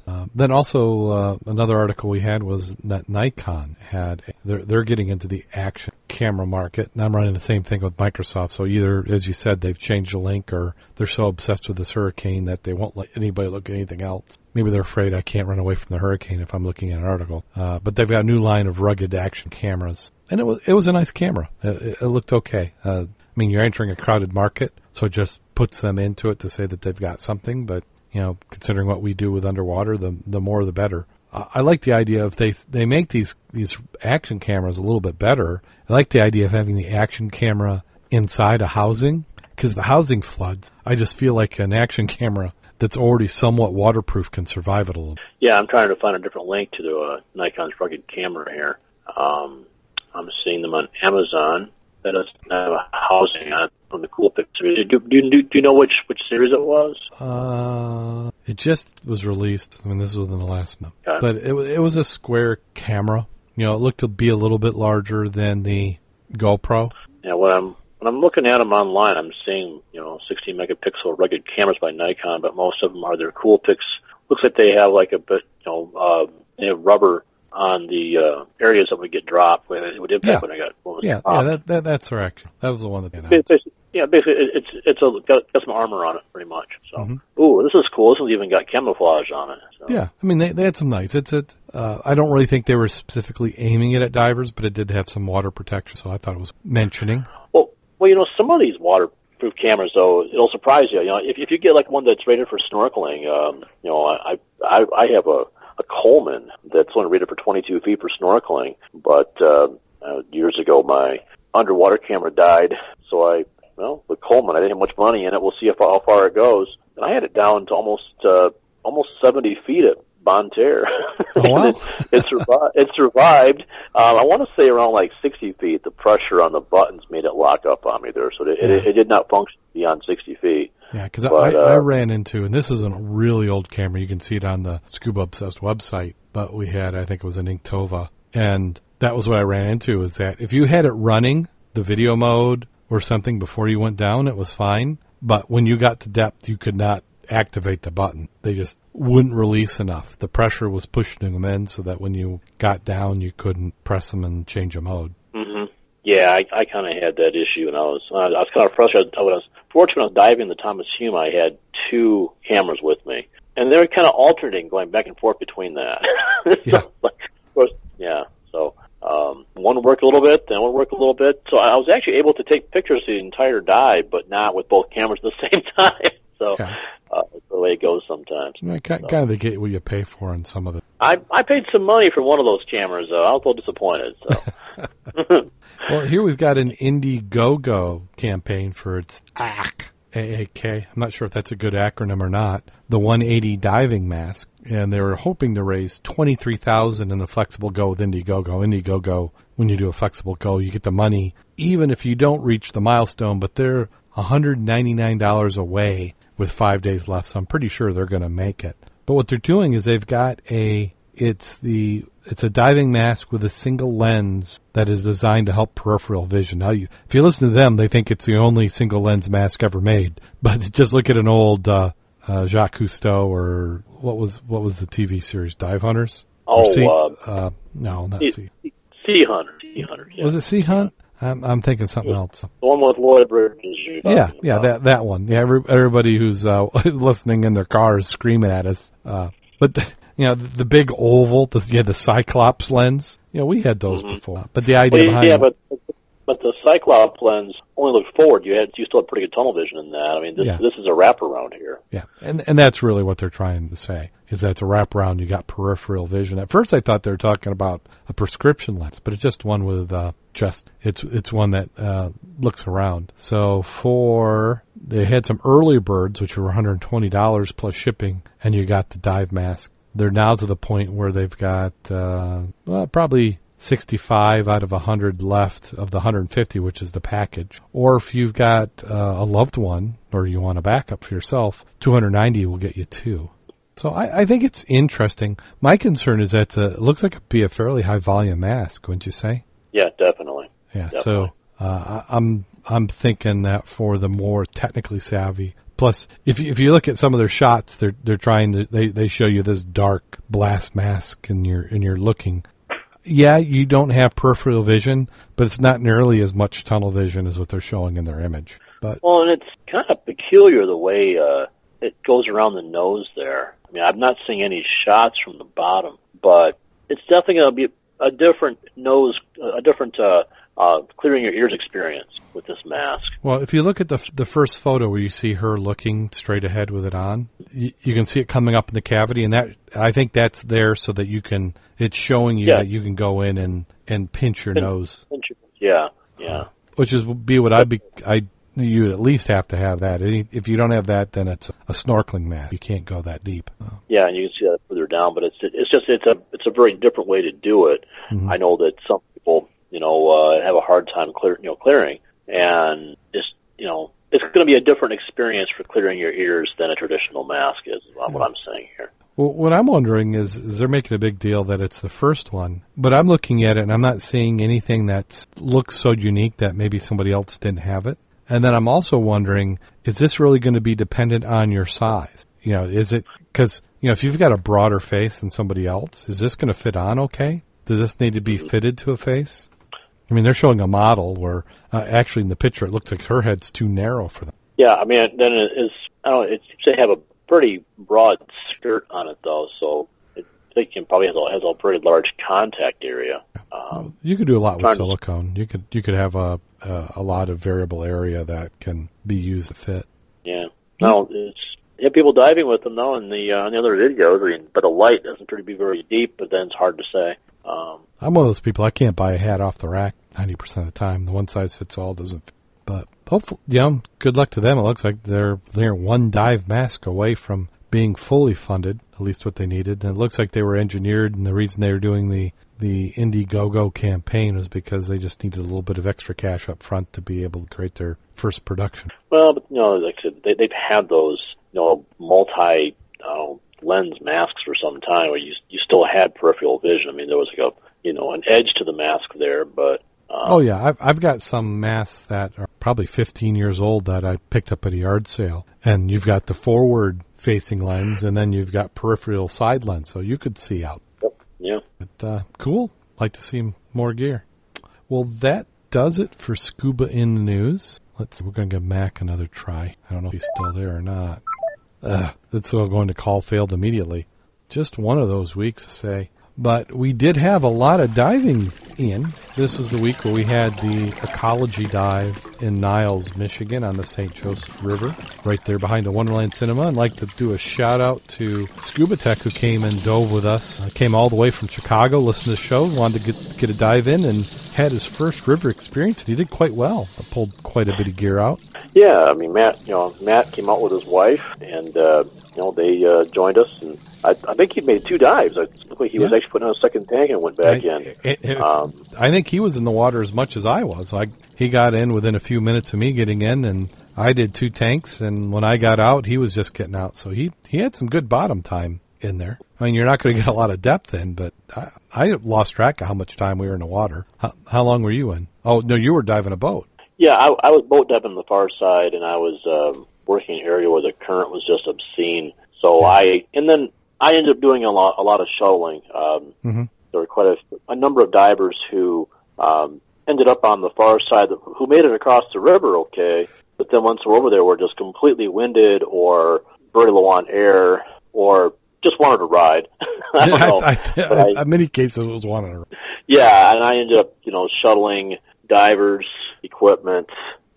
A: Uh, then also uh, another article we had was that Nikon had they're they're getting into the action camera market, and I'm running the same thing with Microsoft. So either, as you said, they've changed the link, or they're so obsessed with this hurricane that they won't let anybody look at anything else. Maybe they're afraid I can't run away from the hurricane if I'm looking at an article. Uh, but they've got a new line of rugged action cameras, and it was it was a nice camera. It, it- it looked okay. Uh, I mean, you're entering a crowded market, so it just puts them into it to say that they've got something. But you know, considering what we do with underwater, the the more the better. I like the idea if they they make these these action cameras a little bit better. I like the idea of having the action camera inside a housing because the housing floods. I just feel like an action camera that's already somewhat waterproof can survive it a little.
C: Yeah, I'm trying to find a different link to the uh, Nikon's rugged camera here. Um, I'm seeing them on Amazon. That doesn't have a housing on it from the Coolpix series. Do, do, do, do you know which which series it was?
A: Uh, it just was released. I mean, this was within the last month,
C: Okay.
A: but it it was a square camera. You know, it looked to be a little bit larger than the GoPro.
C: Yeah, when I'm when I'm looking at them online, I'm seeing you know 16 megapixel rugged cameras by Nikon, but most of them are their Coolpix. Looks like they have like a bit you know uh, rubber on the uh, areas that would get dropped when it would impact
A: Yeah.
C: when I got what was
A: Yeah,
C: dropped.
A: yeah, that, that that's action. That was the one that
C: Basically, yeah, basically it's it's a got, got some armor on it, pretty much. So,
A: Mhm.
C: ooh, this is cool. This one's even got camouflage on it. So.
A: Yeah, I mean they they had some nice. It's it. Uh, I don't really think they were specifically aiming it at divers, but it did have some water protection, so I thought it was mentioning.
C: Well, well, you know, some of these waterproof cameras, though, it'll surprise you. You know, if if you get like one that's rated for snorkeling, um, you know, I I I have a a Coleman that's only rated for 22 feet for snorkeling, but uh, uh, years ago my underwater camera died, so I well with Coleman I didn't have much money in it. We'll see if, how far it goes. And I had it down to almost uh, almost 70 feet at Bonne Terre.
A: Oh, wow.
C: it, it survived. It survived. Um, I want to say around like 60 feet. The pressure on the buttons made it lock up on me there, so it, it, it did not function beyond 60 feet.
A: Yeah, because I,
C: But,
A: I
C: uh,
A: ran into, and this is a really old camera. You can see it on the Scuba Obsessed website. But we had, I think it was an Intova, and that was what I ran into. Is that if you had it running the video mode or something before you went down, it was fine. But when you got to depth, you could not activate the button. They just wouldn't release enough. The pressure was pushing them in, so that when you got down, you couldn't press them and change a mode.
C: hmm Yeah, I, I kind of had that issue, and I was I was kind of frustrated. I was fortunate. I was diving the Thomas Hume. I had two cameras with me, and they were kind of alternating, going back and forth between that.
A: Yeah.
C: So, course, yeah. one would work a little bit, then one would work a little bit. So I was actually able to take pictures of the entire dive, but not with both cameras at the same time. So uh, that's the way it goes sometimes.
A: I kind kind of get what you pay for on some of the.
C: I I paid some money for one of those cameras, though. I was a little disappointed. So
A: Well, here we've got an Indiegogo campaign for its AAK. AAK. I'm not sure if that's a good acronym or not. The 180 diving mask, and they were hoping to raise 23,000 in the flexible go with Indiegogo. Indiegogo, when you do a flexible go, you get the money even if you don't reach the milestone, but they're $199 away with five days left, so I'm pretty sure they're going to make it. But what they're doing is they've got a it's the it's a diving mask with a single lens that is designed to help peripheral vision. Now, you, if you listen to them, they think it's the only single lens mask ever made. But just look at an old uh, uh, Jacques Cousteau or what was what was the TV series Dive Hunters?
C: Oh,
A: Sea-
C: uh,
A: uh, no, not
C: Sea-
A: Sea.
C: Sea Hunter, Sea Hunter, yeah.
A: Was it Sea Hunt? I'm, I'm thinking something else.
C: the one with Lloyd Bridges.
A: Yeah, yeah,
C: about.
A: that that one. Yeah, every, everybody who's uh, listening in their car is screaming at us. Uh, but the, you know, the, the big oval, the, had the Cyclops lens. You know, we had those before. But the idea
C: Well,
A: behind
C: yeah, but but the Cyclops lens only looked forward. You had you still had pretty good tunnel vision in that. I mean, this
A: Yeah.
C: this is a wraparound here.
A: Yeah, and and that's really what they're trying to say is that it's a wraparound. You got peripheral vision. At first, I thought they were talking about a prescription lens, but it's just one with uh, just it's it's one that uh, looks around. So for they had some early birds, which were one hundred twenty dollars plus shipping, and you got the dive mask. They're now to the point where they've got uh, well, probably 65 out of 100 left of the 150, which is the package. Or if you've got uh, a loved one or you want a backup for yourself, 290 will get you two. So I, I think it's interesting. My concern is that uh, it looks like it'd be a fairly high volume mask, wouldn't you say?
C: Yeah, definitely.
A: Yeah.
C: Definitely.
A: So uh, I'm I'm thinking that for the more technically savvy. Plus, if you, if you look at some of their shots, they're they're trying to they, they show you this dark blast mask and you're and you're looking. Yeah, you don't have peripheral vision, but it's not nearly as much tunnel vision as what they're showing in their image. But
C: Well, and it's kind of peculiar the way uh, it goes around the nose there. I mean, I'm not seeing any shots from the bottom, but it's definitely going to be a different nose, a different uh, uh, clearing your ears experience with this mask.
A: Well, if you look at the the first photo where you see her looking straight ahead with it on, you, you can see it coming up in the cavity, and that I think that's there so that you can. It's showing you
C: Yeah.
A: that you can go in and and pinch your nose, Pinch,
C: Yeah, yeah.
A: which is be what I'd be. I you at least have to have that. If you don't have that, then it's a snorkeling mask. You can't go that deep.
C: Yeah, and you can see that further down, but it's it's just it's a it's a very different way to do it. I know that some people you know uh, have a hard time clear you know clearing, and it's you know it's going to be a different experience for clearing your ears than a traditional mask is. Is what I'm saying here.
A: Well, what I'm wondering is, is they're making a big deal that it's the first one, but I'm looking at it and I'm not seeing anything that looks so unique that maybe somebody else didn't have it. And then I'm also wondering, is this really going to be dependent on your size? You know, is it because you know if you've got a broader face than somebody else, is this going to fit on okay? Does this need to be fitted to a face? I mean, they're showing a model where uh, actually in the picture it looks like her head's too narrow for them.
C: Yeah, I mean, then it is. I don't. know, It seems to have a pretty broad skirt on it, though, so it, I think it probably has a, has a pretty large contact area. Um,
A: You could do a lot with
C: Trying to-
A: silicone. You could you could have a, a a lot of variable area that can be used to fit.
C: yeah. No, it's you have people diving with them though, in the uh, in the other videos. I mean, but the light doesn't appear to be very deep, but then it's hard to say. Um,
A: I'm one of those people. I can't buy a hat off the rack ninety percent of the time. The one size fits all doesn't. Fit. But hopefully, you know, good luck to them. It looks like they're they're one dive mask away from being fully funded, at least what they needed. And it looks like they were engineered, and the reason they were doing the the Indiegogo campaign was because they just needed a little bit of extra cash up front to be able to create their first production.
C: well, but you know, like I said, they, they've had those you know multi uh, lens masks for some time, where you you still had peripheral vision. I mean, there was like a you know an edge to the mask there, but um,
A: Oh yeah, I've I've got some masks that are probably 15 years old that I picked up at a yard sale, and you've got the forward facing lens, and then you've got peripheral side lens, so you could see out.
C: yeah.
A: But uh, cool, like to see more gear. Well, that does it for scuba in the news. Let's we're gonna give Mack another try. I don't know if he's still there or not. Ugh, it's all going to call failed immediately. Just one of those weeks, say. But we did have a lot of diving in. This was the week where we had the ecology dive in Niles, Michigan on the St. Joseph River, right there behind the Wonderland Cinema. I'd like to do a shout out to Scuba Tech who came and dove with us. Uh, came all the way from Chicago, listened to the show, wanted to get, get a dive in, and had his first river experience, and he did quite well. I pulled quite a bit of gear out.
C: Yeah, I mean Matt. You know, Matt came out with his wife, and uh, you know they uh, joined us, and I, I think he made two dives. It looked like he was actually putting on a second tank and went back
A: I,
C: in.
A: it- it-
C: Um,
A: I think he was in the water as much as I was. I, he got in within a few minutes of me getting in, and I did two tanks. And when I got out, he was just getting out. So he he had some good bottom time in there. I mean, you're not going to get a lot of depth in, but I, I lost track of how much time we were in the water. How, how long were you in? Oh no, you were diving a boat.
C: Yeah, I, I was boat diving on the far side, and I was um, working area where the current was just obscene. So
A: Yeah.
C: I, and then I ended up doing a lot, a lot of shuttling. Um,
A: Mhm.
C: There were quite a, a number of divers who um, ended up on the far side, who made it across the river okay, but then once we're over there, were just completely winded or very low on air, or just wanted to ride. I don't know.
A: I, I,
C: I-
A: in many cases, it was one to them.
C: yeah, and I ended up, you know, shuttling divers, equipment,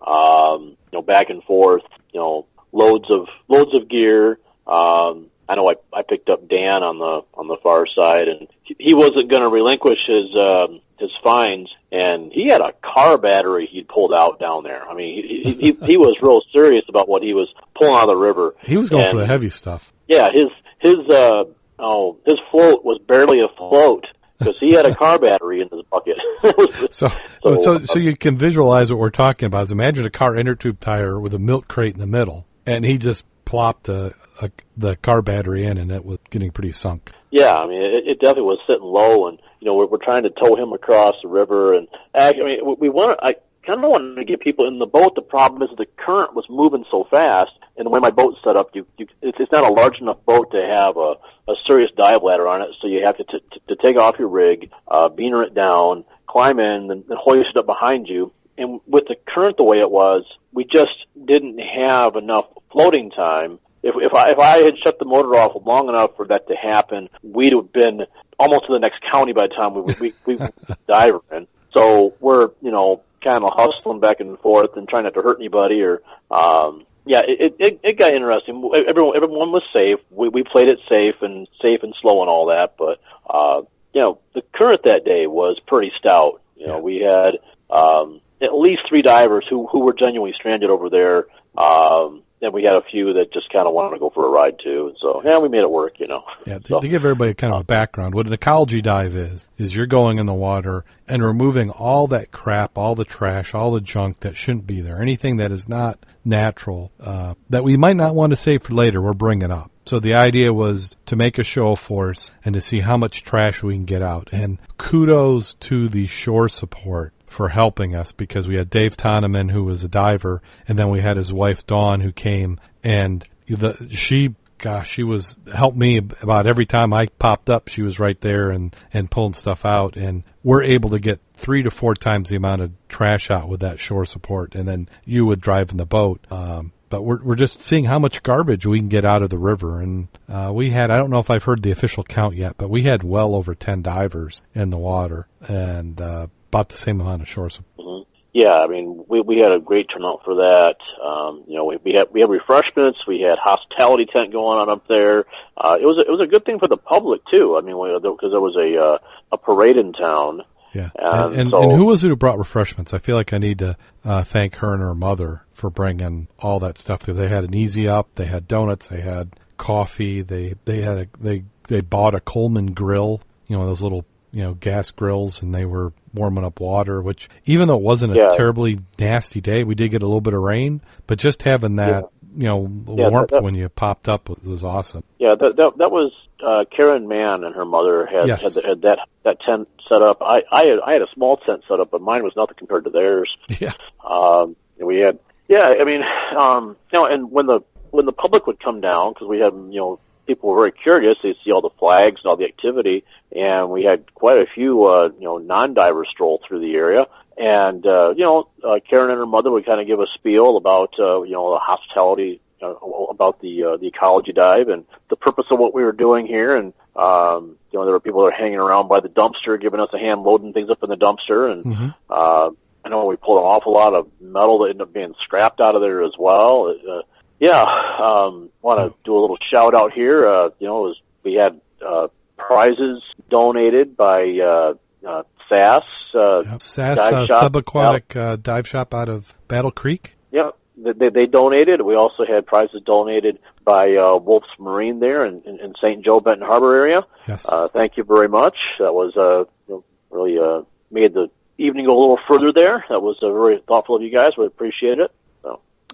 C: um, you know, back and forth, you know, loads of loads of gear. Um, I know I, I picked up Dan on the on the far side, and he- wasn't going to relinquish his um, his finds, and he had a car battery he'd pulled out down there. I mean, he he, he, he was real serious about what he was pulling out of the river.
A: He was going for the heavy stuff.
C: yeah, his his uh oh his float was barely afloat because he had a car battery in his bucket.
A: So,
C: So,
A: so, so, you can visualize what we're talking about. Is imagine a car inner tube tire with a milk crate in the middle, and he just plopped a, a, the car battery in, and it was getting pretty sunk.
C: yeah, I mean it, it definitely was sitting low, and you know we're, we're trying to tow him across the river, and I, I mean we, we want I kind of wanted to get people in the boat. The problem is the current was moving so fast, and the way my boat's set up, you, you it's, it's not a large enough boat to have a, a serious dive ladder on it, so you have to t- t- to take off your rig, uh, beaner it down, climb in, and then hoist it up behind you. And with the current the way it was, we just didn't have enough floating time. If if I if I had shut the motor off long enough for that to happen, we'd have been almost to the next county by the time we we we dive in. So we're you know kind of hustling back and forth and trying not to hurt anybody or um yeah it it, it got interesting. Everyone everyone was safe. We we played it safe and safe and slow and all that, but uh you know the current that day was pretty stout. You know we had um at least three divers who who were genuinely stranded over there. Um, and we had a few that just kind of wanted to go for a ride too. So yeah, we made it work. You know.
A: Yeah, to,
C: So-
A: to give everybody kind of a background, what an ecology dive is, is you're going in the water and removing all that crap, all the trash, all the junk that shouldn't be there, anything that is not natural, uh, that we might not want to save for later, we're bringing up. So the idea was to make a show of force and to see how much trash we can get out. And kudos to the shore support for helping us because we had Dave Toneman who was a diver and then we had his wife Dawn who came and the, she gosh, she was helped me about every time I popped up. She was right there and and pulling stuff out, and we're able to get three to four times the amount of trash out with that shore support, and then you would drive in the boat. Um, but we're we're just seeing how much garbage we can get out of the river, and uh, we had I don't know if I've heard the official count yet, but we had well over ten divers in the water, and uh, about the same amount of shore support.
C: Yeah, I mean, we we had a great turnout for that. Um, you know, we, we had we had refreshments, we had hospitality tent going on up there. Uh, it was a, it was a good thing for the public too. I mean, because there was a uh, a parade in town.
A: Yeah, and, and,
C: so-
A: and who was it who brought refreshments? I feel like I need to uh, thank her and her mother for bringing all that stuff. They had an easy up, they had donuts, they had coffee, they they had a, they they bought a Coleman grill, you know those little you know gas grills, and they were warming up water. Which even though it wasn't a
C: Yeah.
A: terribly nasty day, we did get a little bit of rain, but just having that you know
C: Yeah,
A: warmth
C: that- that-
A: when you popped up was, awesome.
C: Yeah, that that, that was uh, Karen Mann and her mother had
A: Yes.
C: had, had that that tent set up. I I had, I had a small tent set up, but mine was nothing compared to theirs.
A: Yeah,
C: Um, and we had, yeah, I mean, um, you know, and when the when the public would come down, because we had, you know, people were very curious. They see all the flags and all the activity, and we had quite a few, uh, you know, non-divers stroll through the area. And uh, you know, uh, Karen and her mother would kind of give a spiel about, uh, you know, the hospitality uh, about the uh, the ecology dive and the purpose of what we were doing here. And um, you know, there were people that were hanging around by the dumpster, giving us a hand loading things up in the dumpster. And
A: Mm-hmm.
C: uh, I know we pulled an awful lot of metal that ended up being scrapped out of there as well. Uh, yeah, um, want to do a little shout out here. Uh, you know, it was, we had uh, prizes donated by uh, uh, SAS. Uh,
A: Yep. SAS uh,
C: shop.
A: subaquatic uh, dive shop out of Battle Creek.
C: Yeah, they, they, they donated. We also had prizes donated by uh, Wolf's Marine there in, in, in St. Joe Benton Harbor area.
A: Yes.
C: Uh, thank you very much. That was uh, you know, really uh, made the evening go a little further there. That was uh, very thoughtful of you guys. We appreciate it.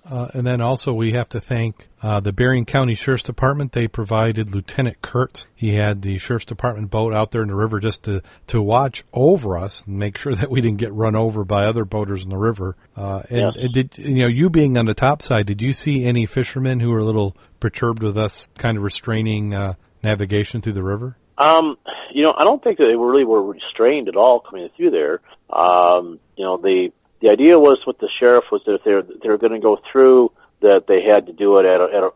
A: Uh, and then also we have to thank uh, the Berrien County Sheriff's Department. They provided Lieutenant Kurtz. He had the Sheriff's Department boat out there in the river just to, to watch over us and make sure that we didn't get run over by other boaters in the river. Uh, and,
C: Yes.
A: and did you know you being on the top side? Did you see any fishermen who were a little perturbed with us, kind of restraining uh, navigation through the river?
C: um, you know, I don't think that they really were restrained at all coming through there. Um, you know, the the idea was with the sheriff was that if they're they're going to go through, that they had to do it at a, at a,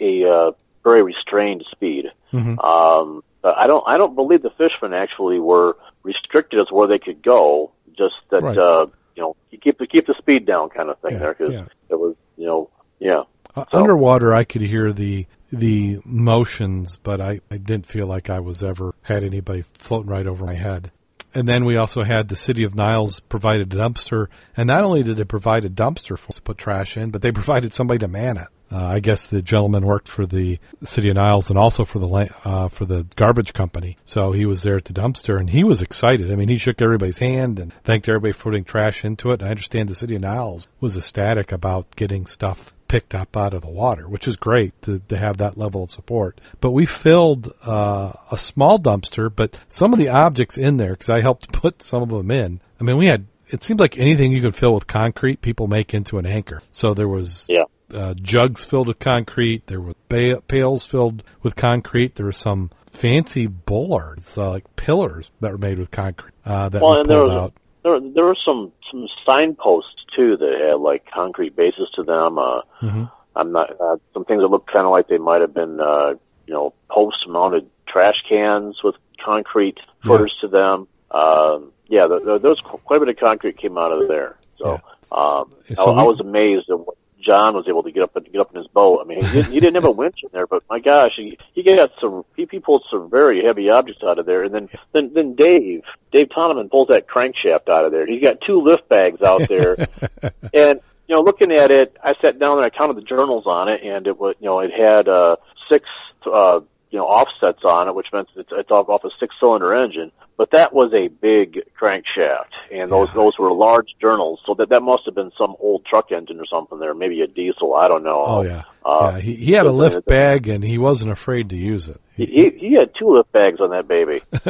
C: a, a uh, very restrained speed.
A: Mhm.
C: Um, but I don't I don't believe the fishermen actually were restricted as where they could go. Just that
A: Right.
C: uh, you know you keep the keep the speed down kind of thing
A: Yeah,
C: there because
A: yeah.
C: it was you know yeah
A: Uh,
C: So-
A: Underwater, I could hear the the motions, but I, I didn't feel like I was ever had anybody floating right over my head. And then we also had the city of Niles provide a dumpster, and not only did they provide a dumpster for us to put trash in, but they provided somebody to man it. Uh, I guess the gentleman worked for the city of Niles and also for the uh, for the garbage company, so he was there at the dumpster and he was excited. I mean, he shook everybody's hand and thanked everybody for putting trash into it. And I understand the city of Niles was ecstatic about getting stuff picked up out of the water, which is great to, to have that level of support. But we filled uh, a small dumpster, but some of the objects in there, because I helped put some of them in. I mean, we had. It seemed like anything you could fill with concrete, people make into an anchor. So there was
C: yeah
A: uh, jugs filled with concrete. There were ba- pails filled with concrete. There were some fancy bollards, uh, like pillars that were made with concrete uh, that
C: Well, there
A: pulled out.
C: There there were some some signposts too that had like concrete bases to them. Uh,
A: Mhm.
C: I'm not uh, some things that looked kind of like they might have been uh, you know post mounted trash cans with concrete
A: Yeah.
C: to them. Um, yeah, there, there, there was quite a bit of concrete came out of there. So, um,
A: And so
C: I, I was amazed at what John was able to get up and get up in his boat. I mean, he didn't, he didn't have a winch in there, but my gosh, he, he got some. He, he pulled some very heavy objects out of there, and then then then Dave Dave Toneman pulls that crankshaft out of there. He's got two lift bags out there, and you know, looking at it, I sat down and I counted the journals on it, and it was you know it had uh, six uh, you know offsets on it, which meant it's, it's off, off a six cylinder engine. But that was a big crankshaft, and those
A: Yeah.
C: those were large journals, so that that must have been some old truck engine or something there, maybe a diesel. I don't know.
A: Oh yeah,
C: Uh,
A: yeah. He, he had a lift bag and he wasn't afraid to use it.
C: He, he he had two lift bags on that baby.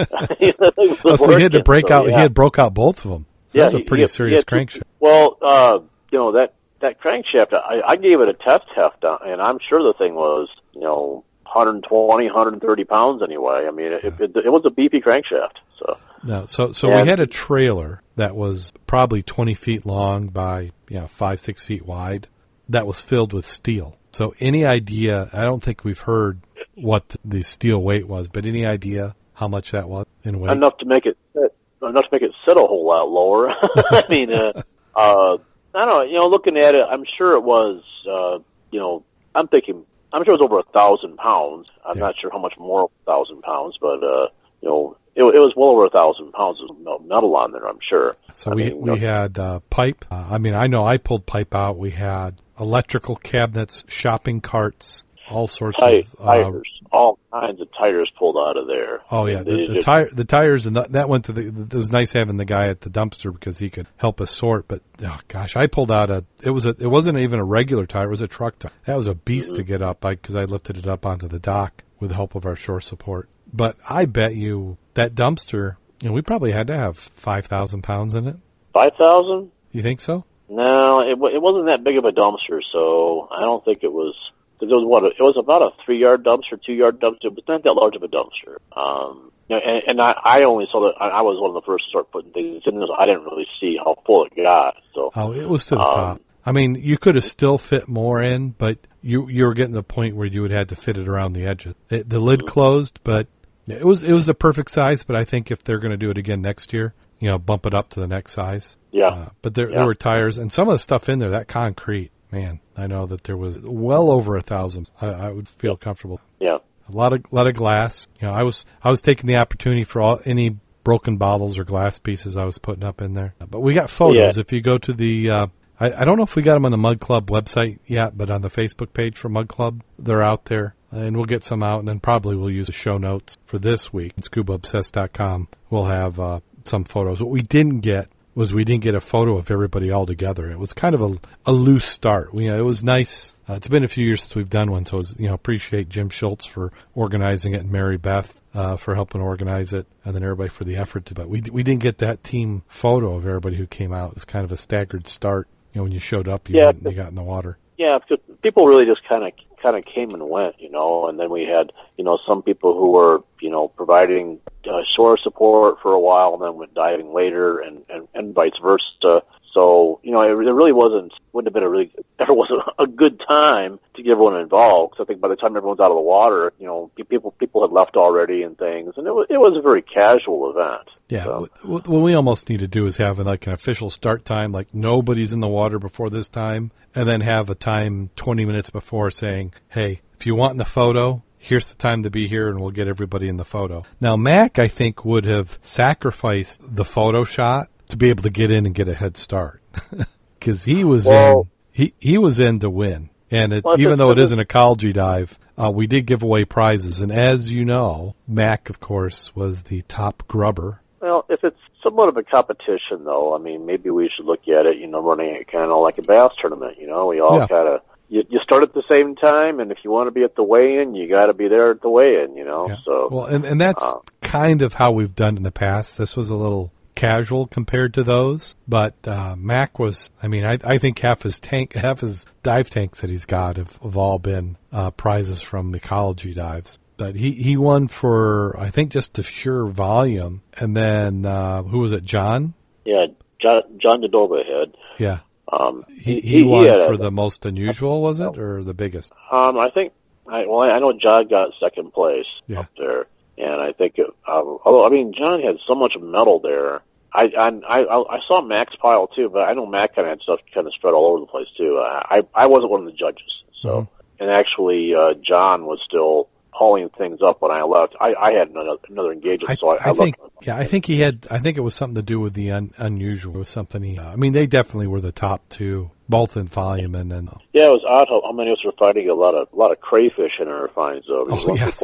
A: Oh, so he had to break
C: So,
A: out. He had broke out both of them. So
C: Yeah,
A: that's a pretty
C: had-
A: serious crankshaft.
C: Well, uh, you know that that crankshaft, I, I gave it a test heft, on, and I'm sure the thing was, you know, 120, 130 pounds anyway. I mean, it, it, it was a beefy crankshaft. So
A: No, so so we had a trailer that was probably twenty feet long by you know five six feet wide. That was filled with steel. So any idea? I don't think we've heard what the steel weight was, but any idea how much that was in weight?
C: enough to make it sit, enough to make it sit a whole lot lower. I mean, uh, uh, I don't know. You know, looking at it, I'm sure it was. Uh, you know, I'm thinking. I'm sure it was over a thousand pounds. I'm
A: Yeah.
C: not sure how much more a thousand pounds, but uh, you know, it, it was well over a thousand pounds of metal on there. I'm sure.
A: So
C: I
A: we
C: mean,
A: we
C: know-
A: had uh, pipe. Uh, I mean, I know I pulled pipe out. We had electrical cabinets, shopping carts, all sorts of. Uh,
C: tires, all kinds of tires pulled out of there.
A: oh yeah, the, the tire, the tires, and that, that went to the. It was nice having the guy at the dumpster because he could help us sort. But oh gosh, I pulled out a. It was a. It wasn't even a regular tire. It was a truck tire. That was a beast
C: Mm-hmm.
A: to get up because I lifted it up onto the dock with the help of our shore support. But I bet you that dumpster. You know, we probably had to have five thousand pounds in it.
C: Five thousand?
A: You think so?
C: No, it it wasn't that big of a dumpster, so I don't think it was. Because it was what it was about a three yard dumpster, two yard dumpster, but not that large of a dumpster. Um, and, and I, I only saw that I, was one of the first to start putting things in there. So I didn't really see how full it got. So
A: Oh, it was to the
C: Um,
A: top. I mean, you could have still fit more in, but you you were getting to the point where you would have to fit it around the edges. It, the lid closed, but it was it was the perfect size. But I think if they're going to do it again next year, you know, bump it up to the next size.
C: Yeah.
A: Uh, but there
C: Yeah.
A: there were tires and some of the stuff in there. That concrete, man, I know that there was well over a thousand. I, I would feel comfortable.
C: Yeah.
A: A lot of lot of glass. You know, I was I was taking the opportunity for all any broken bottles or glass pieces I was putting up in there. But we got photos.
C: Yeah.
A: If you go to the, uh, I, I don't know if we got them on the Mud Club website yet, but on the Facebook page for Mud Club, they're out there. And we'll get some out, and then probably we'll use the show notes for this week. ScubaObsessed.com. We'll have uh, some photos. What we didn't get was we didn't get a photo of everybody all together. It was kind of a, a loose start. We, it was nice. Uh, it's been a few years since we've done one, so it's, you know appreciate Jim Schultz for organizing it and Mary Beth uh, for helping organize it, and then everybody for the effort. To, but we we didn't get that team photo of everybody who came out. It was kind of a staggered start. You know, when you showed up, you,
C: Yeah,
A: you got in the water.
C: Yeah, because people really just kind of kind of came and went, you know, and then we had you know some people who were you know providing uh, shore support for a while and then went diving later, and and, and vice versa. So you know, it, it really wasn't wouldn't have been a really ever was a, a good time to get everyone involved. Because I think by the time everyone's out of the water, you know, people people had left already and things, and it was it was a very casual event.
A: Yeah,
C: So-
A: wh- wh- what we almost need to do is have like an official start time, like nobody's in the water before this time, and then have a time 20 minutes before saying, hey, if you want in the photo, here's the time to be here and we'll get everybody in the photo. Now, Mack, I think, would have sacrificed the photo shot to be able to get in and get a head start. Cause he was
C: Well-
A: in, he, he was in to win. And it,
C: Well,
A: even though it isn't a ecology dive, uh, we did give away prizes. And as you know, Mack, of course, was the top grubber.
C: Well, if it's somewhat of a competition, though, I mean, maybe we should look at it, you know, running it kind of like a bass tournament. You know, we all
A: Yeah.
C: kind of you, you start at the same time, and if you want to be at the weigh-in, you got to be there at the weigh-in. You know,
A: Yeah.
C: so
A: well, and and that's
C: uh,
A: kind of how we've done in the past. This was a little casual compared to those, but uh, Mack was. I mean, I I think half his tank, half his dive tanks that he's got have, have all been uh, prizes from ecology dives. But he he won for I think just the sheer volume, and then uh, who was it? John.
C: yeah, John, John Dodova had.
A: Yeah,
C: Um,
A: he he, won
C: had a-
A: for the most unusual, was it, or the biggest?
C: Um, I think. I, well, I know John got second place
A: Yeah.
C: up there, and I think. It, uh, although I mean, John had so much metal there. I I I, I saw Mack's pile too, but I know Mack kind of had stuff kind of spread all over the place too. Uh, I I wasn't one of the judges, so
A: Mhm.
C: and actually uh, John was still hauling things up when I left. I, I had another, another engagement,
A: I,
C: so I, I,
A: I think,
C: left.
A: yeah, I think he had. I think it was something to do with the un, unusual. Was something he. I mean, they definitely were the top two, both in volume and then.
C: Yeah, it was odd how, how many of us were finding a lot of a lot of crayfish in our finds though.
A: Oh, yes.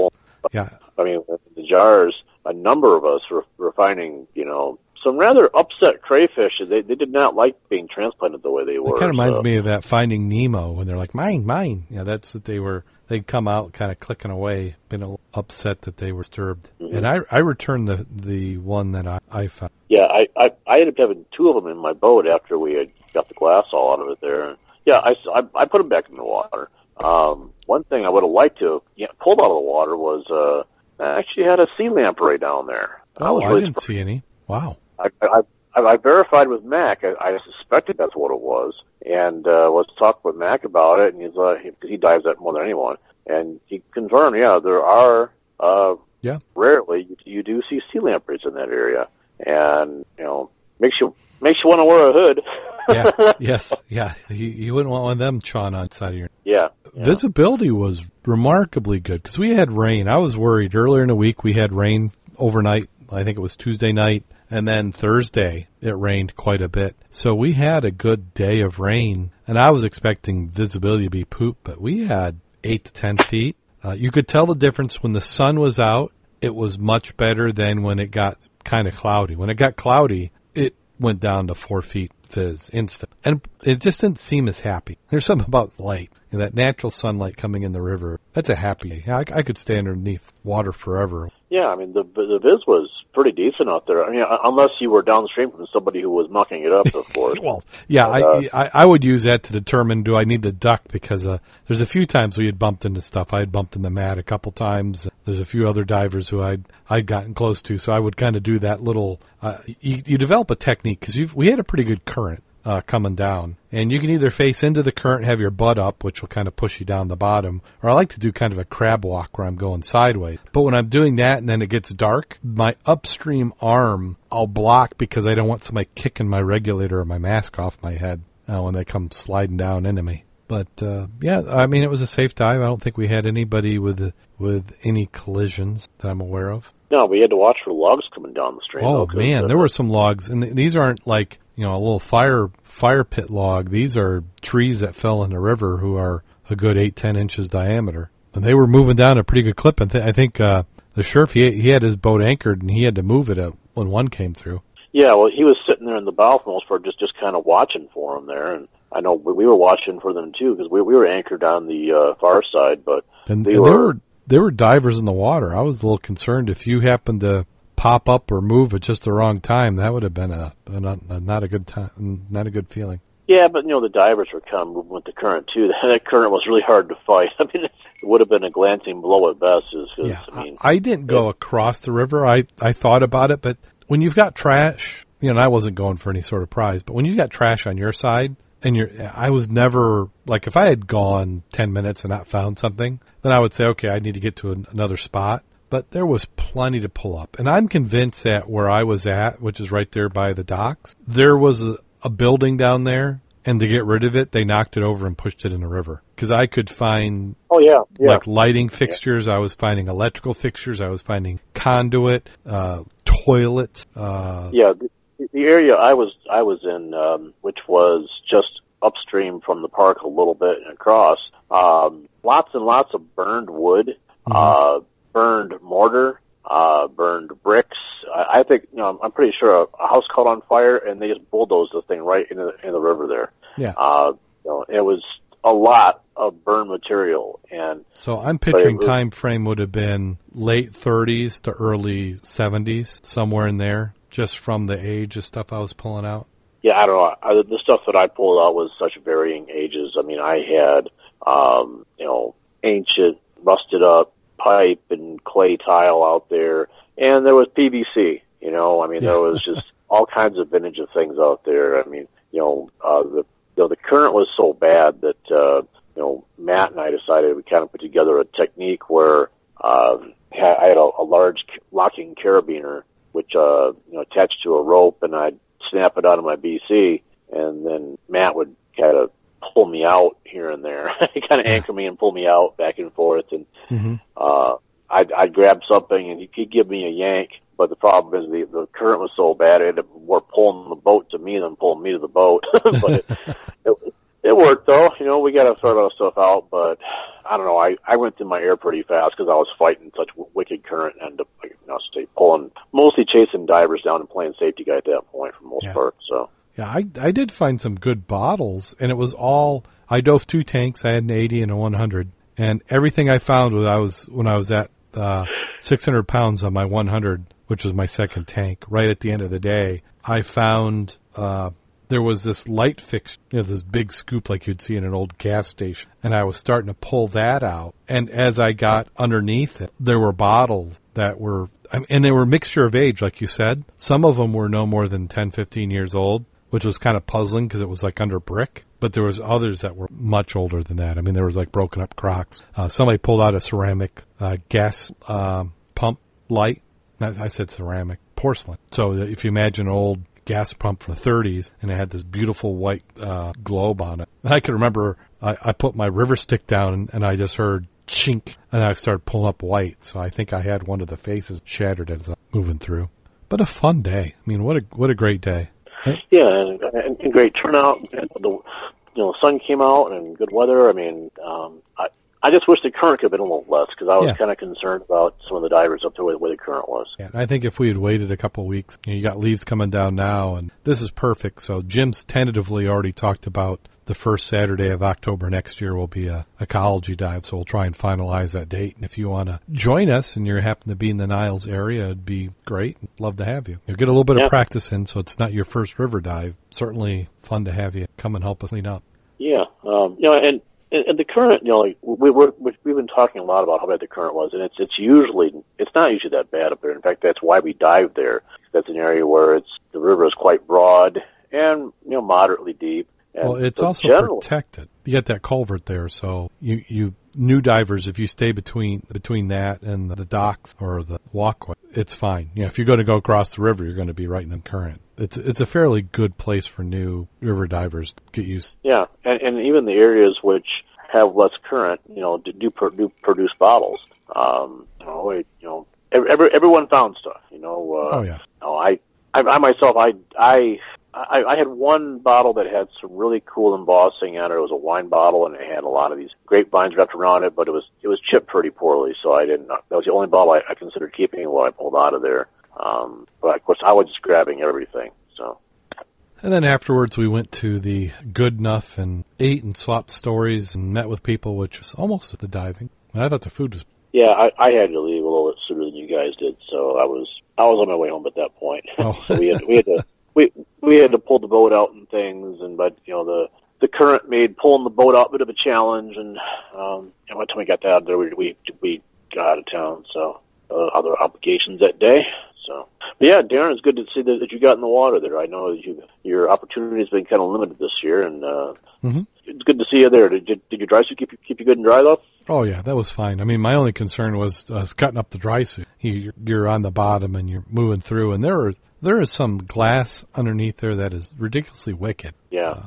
A: Yeah,
C: I mean, the jars, a number of us were, were finding, you know, some rather upset crayfish. They they did not like being transplanted the way they were.
A: it kind of reminds
C: so-
A: me of that Finding Nemo when they're like mine, mine. Yeah, that's that they were. They'd come out kind of clicking away, been a little upset that they were disturbed.
C: Mm-hmm.
A: And I I returned the the one that I, I found.
C: Yeah, I, I I ended up having two of them in my boat after we had got the glass all out of it there. Yeah, I, I, I put them back in the water. Um, one thing I would have liked to yeah, pulled out of the water was uh, I actually had a sea lamprey down there.
A: Oh, I
C: really
A: didn't see any. Wow.
C: I, I, I, I verified with Mack. I, I suspected that's what it was, and uh, was talking with Mack about it, and he's uh, he, he dives that more than anyone, and he confirmed, yeah, there are uh,
A: Yeah.
C: rarely you, you do see sea lampreys in that area, and you know makes you makes you want to wear a hood.
A: Yeah. yes. Yeah. You, you wouldn't want one of them chawing on side of your.
C: yeah.
A: Visibility was remarkably good because we had rain. I was worried earlier in the week. We had rain overnight. I think it was Tuesday night, and then Thursday it rained quite a bit. So we had a good day of rain, and I was expecting visibility to be poop, but we had eight to ten feet. Uh, you could tell the difference when the sun was out. It was much better than when it got kind of cloudy. When it got cloudy, it went down to four feet fizz instant. And it just didn't seem as happy. There's something about light. Know, that natural sunlight coming in the river. That's a happy. I, I could stay underneath water forever.
C: Yeah, I mean the the viz was pretty decent out there. I mean, unless you were downstream from somebody who was mucking it up, of course.
A: Well, yeah,
C: But, uh,
A: I, I I would use that to determine do I need to duck because uh, there's a few times we had bumped into stuff. I had bumped in the mat a couple times. There's a few other divers who I'd I'd gotten close to, so I would kind of do that little. Uh, you, you develop a technique because we had a pretty good current. Uh, coming down. And you can either face into the current, have your butt up, which will kind of push you down the bottom, or I like to do kind of a crab walk where I'm going sideways. But when I'm doing that and then it gets dark, my upstream arm I'll block because I don't want somebody kicking my regulator or my mask off my head uh, when they come sliding down into me. But uh, yeah, I mean, it was a safe dive. I don't think we had anybody with with any collisions that I'm aware of.
C: No, we had to watch for logs coming down the stream.
A: Oh
C: though,
A: man, there were some logs, and th- these aren't like you know a little fire fire pit log. These are trees that fell in the river who are a good eight ten inches diameter, and they were moving down a pretty good clip. And th- I think uh, the sheriff he he had his boat anchored, and he had to move it at, when one came through.
C: Yeah, well, he was sitting there in the bow for the most part, just just kind of watching for him there, and I know we we were watching for them too because we we were anchored on the uh, far side, but
A: And,
C: They
A: and there
C: were-
A: were there were divers in the water. I was a little concerned if you happened to pop up or move at just the wrong time. That would have been a, a, not, a not a good time, not a good feeling.
C: yeah, but you know the divers were kind of moving with the current too. That current was really hard to fight. I mean, it would have been a glancing blow at best.
A: Yeah,
C: I mean,
A: I, didn't go across the river. I I thought about it, but when you've got trash, you know, and I wasn't going for any sort of prize. But when you got trash on your side, and you're, I was never like if I had gone ten minutes and not found something, then I would say, okay, I need to get to an, another spot. But there was plenty to pull up, and I'm convinced that where I was at, which is right there by the docks, there was a, a building down there. And to get rid of it, they knocked it over and pushed it in the river. Because I could find
C: oh yeah, yeah.
A: like lighting fixtures. I was finding electrical fixtures. I was finding conduit, uh, toilets. Uh,
C: Yeah, the, the area I was I was in, um, which was just upstream from the park a little bit and across, um, lots and lots of burned wood, uh, burned mortar, uh, burned bricks. I, I think you know I'm, pretty sure a, a house caught on fire and they just bulldozed the thing right in the in the river there.
A: Yeah.
C: Uh, you know, it was a lot of burned material and
A: So I'm picturing
C: was-
A: time frame would have been late 30s to early 70s, somewhere in there, just from the age of stuff I was pulling out.
C: Yeah, I don't know. I, the stuff that I pulled out was such varying ages. I mean, I had, um, you know, ancient, rusted up pipe and clay tile out there, and there was PVC. You know, I mean, there was just all kinds of vintage of things out there. I mean, you know, uh, the you know the current was so bad that uh, you know Matt and I decided we kind of put together a technique where ha- I had a, a large locking carabiner which uh, you know attached to a rope, and I'd snap it out of my BC, and then Matt would kind of pull me out here and there. he kind of anchor me and pull me out back and forth, and
A: hmm
C: uh, I'd, I'd grab something and he'd give me a yank. But the problem is the the current was so bad, it ended up more pulling the boat to me than pulling me to the boat. but it, it, it worked though. You know, we got to sort of stuff out. But I don't know. I I went through my air pretty fast because I was fighting such w- wicked current and up, you know, say pulling, mostly chasing divers down and playing safety guy at that point for the most
A: Yeah.
C: part. So
A: Yeah, I, I did find some good bottles, and it was all I dove two tanks. I had an 80 and a 100, and everything I found was I was when I was at uh, 600 pounds on my 100, which was my second tank. Right at the end of the day, I found uh, there was this light fix, you know, this big scoop like you'd see in an old gas station, and I was starting to pull that out. And as I got underneath it, there were bottles that were, and they were a mixture of age, like you said. Some of them were no more than 10, 15 years old, which was kind of puzzling because it was like under brick. But there was others that were much older than that. I mean, there was like broken up crocks. Uh, somebody pulled out a ceramic uh, gas um, pump light. I said ceramic porcelain. So if you imagine old gas pump from the 30s, and it had this beautiful white uh, globe on it. And I can remember I, I put my river stick down, and, and I just heard chink, and I started pulling up white. So I think I had one of the faces shattered as I was moving through. But a fun day. I mean, what a what a great day.
C: Yeah, and, and, and great turnout. And the you know sun came out and good weather. I mean, um, I I just wish the current could have been a little less because I was
A: Yeah.
C: kind of concerned about some of the divers up there where, where the current was.
A: Yeah, I think if we had waited a couple of weeks, you, know, you got leaves coming down now, and this is perfect. So Jim's tentatively already talked about the first Saturday of October next year will be a ecology dive. So we'll try and finalize that date. And if you want to join us and you happen to be in the Niles area, it'd be great. Love to have you. You'll get a little bit
C: Yeah.
A: of practice in, so it's not your first river dive. Certainly fun to have you come and help us clean up.
C: Yeah, um, you know, and, and the current, you know, like we we're, we- we've been talking a lot about how bad the current was, and it's it's usually it's not usually that bad up there. In fact, that's why we dive there. That's an area where it's the river is quite broad and you know moderately deep. And
A: well, it's
C: so
A: also
C: generally-
A: protected. You got that culvert there, so you you new divers, if you stay between between that and the docks or the walkway, it's fine. You know, if you're going to go across the river, you're going to be right in the current. It's it's a fairly good place for new river divers to get used.
C: Yeah, and, and even the areas which have less current, you know, do, do, pro- do produce bottles. Um, you know, it- you know, every, every, everyone found stuff. You know, uh,
A: Oh yeah,
C: No, I, I, I myself, I, I, I, I had one bottle that had some really cool embossing on it. It was a wine bottle, and it had a lot of these grapevines wrapped around it, but it was it was chipped pretty poorly. So I didn't. That was the only bottle I, I considered keeping what I pulled out of there. Um, but of course, I was just grabbing everything. So
A: and then afterwards we went to the Good Enough and ate and swapped stories and met with people, which was almost at the diving. And I thought the food was
C: yeah, I, I had to leave a little bit sooner than you guys did. So I was I was on my way home at that point.
A: Oh.
C: so we had we had to we we had to pull the boat out and things, and but you know the the current made pulling the boat out a bit of a challenge, and um, and by the time we got out there, we we we got out of town. So uh, other obligations that day. So, but yeah, Darrin, it's good to see that, that you got in the water there. I know that you your opportunity's been kind of limited this year, and uh,
A: Mhm.
C: it's good to see you there. Did you, did your dry suit keep you keep you good and dry though?
A: Oh yeah, that was fine. I mean, my only concern was uh, cutting up the dry suit. You, you're on the bottom and you're moving through, and there are there is some glass underneath there that is ridiculously wicked.
C: Yeah,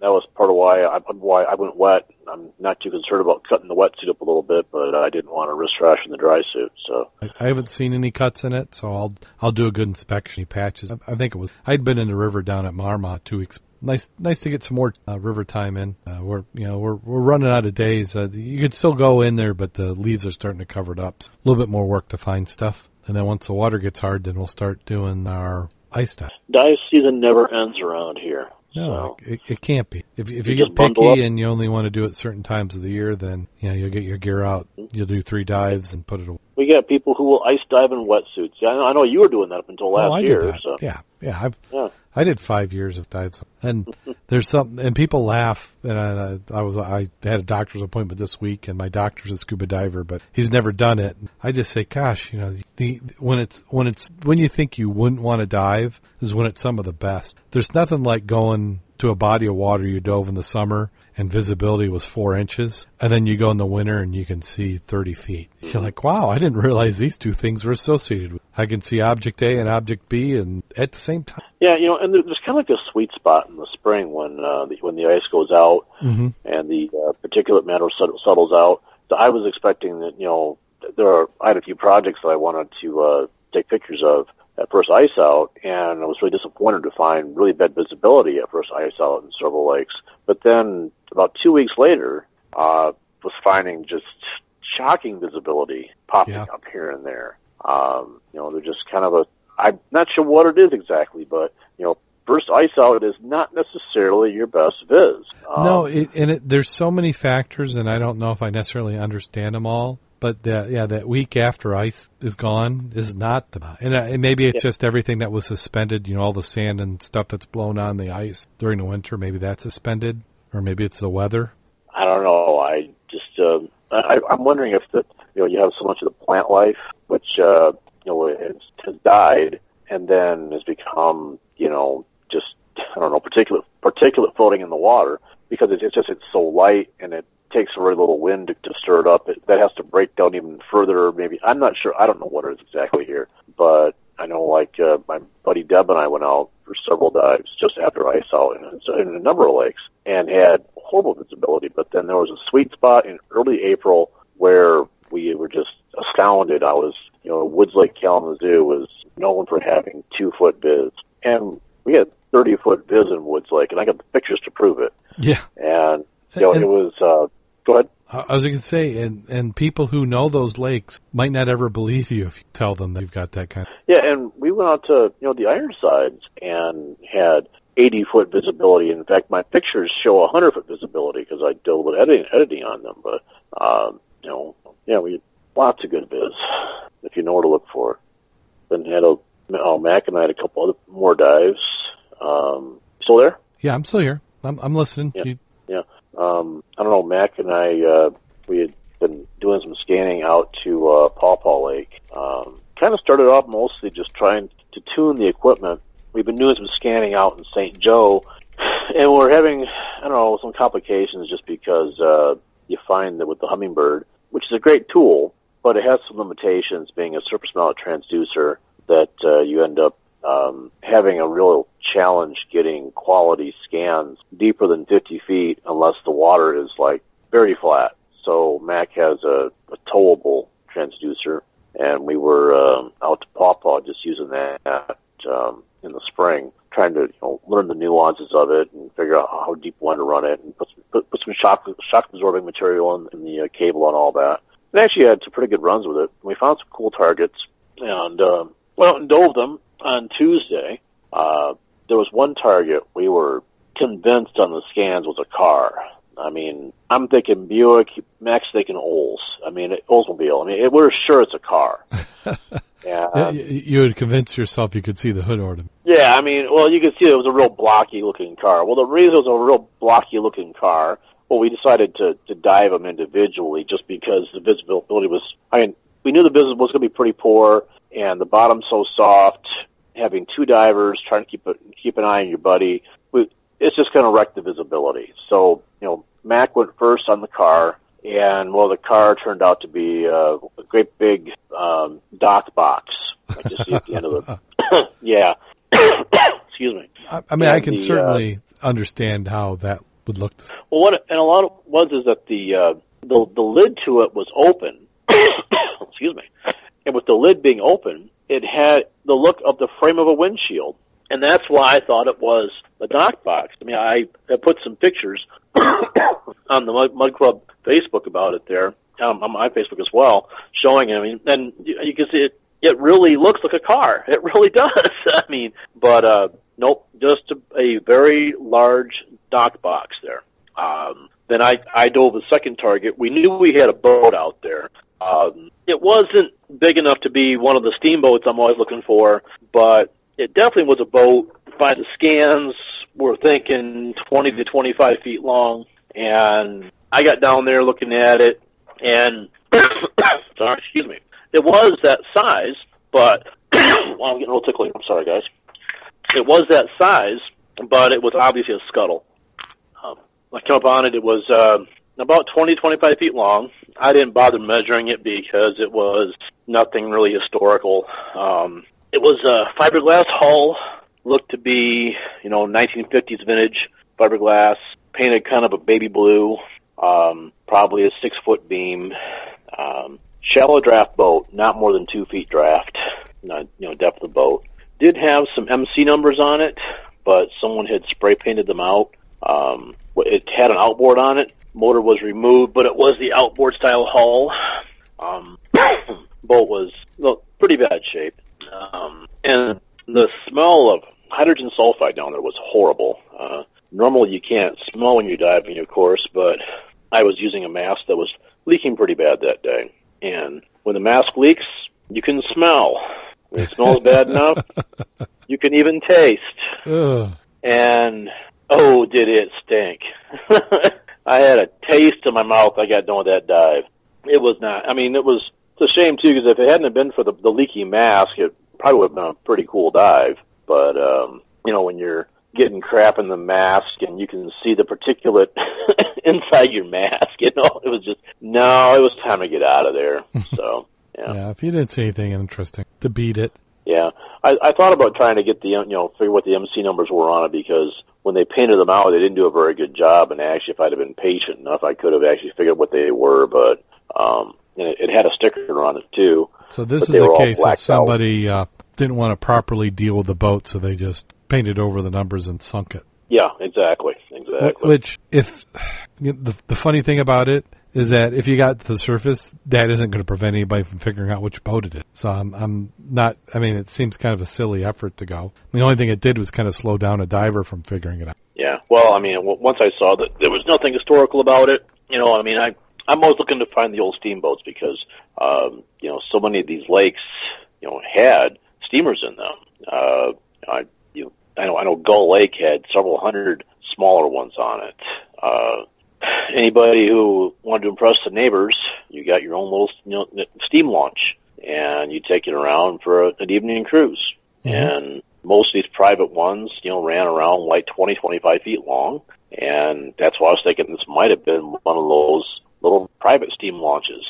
C: that was part of why I why I went wet. I'm not too concerned about cutting the wetsuit up a little bit, but I didn't want to risk trashing the dry suit. So
A: I, haven't seen any cuts in it, so I'll I'll do a good inspection. He patches. I, think it was. I'd been in the river down at Marmot two weeks. Nice, nice to get some more uh, river time in. Uh, we're you know we're we're running out of days. Uh, you could still go in there, but the leaves are starting to cover it up. A little bit more work to find stuff, and then once the water gets hard, then we'll start doing our ice dive.
C: dive season never ends around here.
A: No,
C: So,
A: it, it can't be. If if you,
C: You
A: get picky
C: up.
A: and you only want to do it certain times of the year, then know you'll get your gear out. You'll do three dives and put it away.
C: we got people who will ice dive in wetsuits. Yeah, I know, I know you were doing that up until last
A: oh, I
C: year.
A: did that.
C: So
A: Yeah, yeah. I've
C: Yeah.
A: I did five years of dives, and there's some, and people laugh. And I, I was I had a doctor's appointment this week, and my doctor's a scuba diver, but he's never done it. I just say, gosh, you know, the when it's when it's when you think you wouldn't want to dive is when it's some of the best. There's nothing like going to a body of water you dove in the summer and visibility was four inches, and then you go in the winter and you can see 30 feet. You're like, wow, I didn't realize these two things were associated. I can see object A and object B, and at the same time.
C: yeah, you know, and there- there's kind of like a sweet spot in the spring when uh, the, when the ice goes out
A: Mhm.
C: and the uh, particulate matter set- settles out. So I was expecting that you know there are I had a few projects that I wanted to uh, take pictures of at first ice out, and I was really disappointed to find really bad visibility at first ice out in several lakes. But then about two weeks later, uh, was finding just shocking visibility popping
A: Yeah.
C: up here and there. Um, you know, they're just kind of a I'm not sure what it is exactly, but you know, first ice out is not necessarily your best viz. Um,
A: No, it, and it, there's so many factors, and I don't know if I necessarily understand them all. But that, yeah, that week after ice is gone is not the, and, uh, and maybe it's
C: Yeah.
A: just everything that was suspended. You know, all the sand and stuff that's blown on the ice during the winter. Maybe that's suspended, or maybe it's the weather.
C: I don't know. I just um, I, I'm wondering if the you know you have so much of the plant life which uh, you know has, has died and then has become you know just I don't know particulate particulate floating in the water because it's, it's just it's so light and it takes very little wind to, to stir it up. It, that has to break down even further. Maybe I'm not sure. I don't know what it is exactly here, but I know like uh, my buddy Deb and I went out for several dives just after ice out in, in a number of lakes and had horrible visibility. But then there was a sweet spot in early April where we were just astounded. I was, you know, Woods Lake Kalamazoo was known for having two foot viz, and we had thirty foot viz in Woods Lake, and I got the pictures to prove it.
A: Yeah,
C: And you know,
A: And-
C: it was. Uh, go ahead.
A: I was going to say, and and people who know those lakes might not ever believe you if you tell them that you've got that kind. of...
C: Yeah, and we went out to you know the Ironsides and had 80 foot visibility. In fact, my pictures show a 100 foot visibility because I did a little editing, editing on them. But um, you know, yeah, we had lots of good viz if you know where to look for. Then had a oh, Mack and I had a couple other more dives. Um, still there?
A: Yeah, I'm still here. I'm I'm listening.
C: Yeah.
A: You-
C: Yeah. Um, I don't know. Mack and I, uh, we had been doing some scanning out to uh, Paw Paw Lake. Um, kind of started off mostly just trying to tune the equipment we've been doing some scanning out in St. Joe, and we're having I don't know some complications just because uh, you find that with the Humminbird, which is a great tool, but it has some limitations, being a surface mount transducer, that uh, you end up um, having a real challenge getting quality scans deeper than 50 feet unless the water is like very flat. So Mack has a, a towable transducer, and we were um, out to Paw Paw just using that um, in the spring, trying to you know, learn the nuances of it and figure out how deep want to run it, and put some, put, put some shock shock absorbing material in, in the uh, cable and all that. And actually had some pretty good runs with it. We found some cool targets and um, went and dove them on Tuesday. Uh, there was one target we were convinced on the scans was a car. I mean, I'm thinking Buick, Mack's thinking Olds. I mean, Oldsmobile. I mean, we're sure it's a car.
A: yeah, you would convince yourself you could see the hood ornament.
C: Yeah, I mean, well, you could see it was a real blocky looking car. Well, the reason it was a real blocky looking car, well, we decided to to dive them individually just because the visibility was. I mean, we knew the business was going to be pretty poor, and the bottom's so soft. Having two divers trying to keep a, keep an eye on your buddy, it's just going to wreck the visibility. So, you know, Mack went first on the car, and well, the car turned out to be uh, a great big um, dock box. I just see at the end of the yeah. Excuse me.
A: I, I mean, and I can the, certainly uh, understand how that would look.
C: Well, what and a lot of was is that the uh, the the lid to it was open. Excuse me. And with the lid being open, it had the look of the frame of a windshield and that's why I thought it was a dock box. I mean, I have put some pictures on the Mud, Mud Club Facebook about it there, um, on my Facebook as well, showing it. I mean, and you, you can see it. It really looks like a car. It really does. I mean, but uh, nope, just a, a very large dock box there. Um, then I I dove the second target. We knew we had a boat out there. Um, it wasn't big enough to be one of the steamboats I'm always looking for, but it definitely was a boat. By the scans, we're thinking 20 to 25 feet long, and I got down there looking at it, and sorry, excuse me, it was that size, but well, I'm getting a little tickly. I'm sorry, guys. It was that size, but it was obviously a scuttle. Um, I came up on it. It was uh, about 20, 25 feet long. I didn't bother measuring it because it was nothing really historical. Um, it was a fiberglass hull, looked to be, you know, 1950s vintage fiberglass, painted kind of a baby blue, um, probably a six foot beam, um, shallow draft boat, not more than two feet draft, not, you know, depth of boat. Did have some MC numbers on it, but someone had spray painted them out. Um, it had an outboard on it. Motor was removed, but it was the outboard style hull. Um, boat was well, pretty bad shape. Um, and the smell of hydrogen sulfide down there was horrible. Uh, normally you can't smell when you're diving, of course, but I was using a mask that was leaking pretty bad that day. And when the mask leaks, you can smell. When it smells bad enough, you can even taste. Ugh. And oh, did it stink! I had a taste in my mouth. I got done with that dive. It was not. I mean, it was it's a shame too because if it hadn't been for the, the leaky mask, it probably would have been a pretty cool dive. But um, you know, when you're getting crap in the mask and you can see the particulate inside your mask, you know, it was just no, it was time to get out of there. So yeah,
A: yeah. If you didn't see anything interesting to beat it,
C: yeah, I, I thought about trying to get the you know figure what the MC numbers were on it because when they painted them out, they didn't do a very good job. And actually, if I'd have been patient enough, I could have actually figured what they were. But um, and it, it had a sticker on it too.
A: So this is a case of somebody uh, didn't want to properly deal with the boat, so they just painted over the numbers and sunk it.
C: Yeah, exactly, exactly.
A: Which, if the the funny thing about it is that if you got to the surface, that isn't going to prevent anybody from figuring out which boat it is. So I'm I'm not. I mean, it seems kind of a silly effort to go. the only thing it did was kind of slow down a diver from figuring it out.
C: Yeah. Well, I mean, once I saw that there was nothing historical about it, you know, I mean, I I'm always looking to find the old steamboats because um, you know so many of these lakes you know had steamers in them. Uh, I you I know I know Gull Lake had several hundred smaller ones on it. Uh, anybody who wanted to impress the neighbors, you got your own little you know, steam launch, and you take it around for a, an evening cruise. Mm-hmm. And most of these private ones, you know, ran around like 20, 25 feet long. And that's why I was thinking this might have been one of those little private steam launches.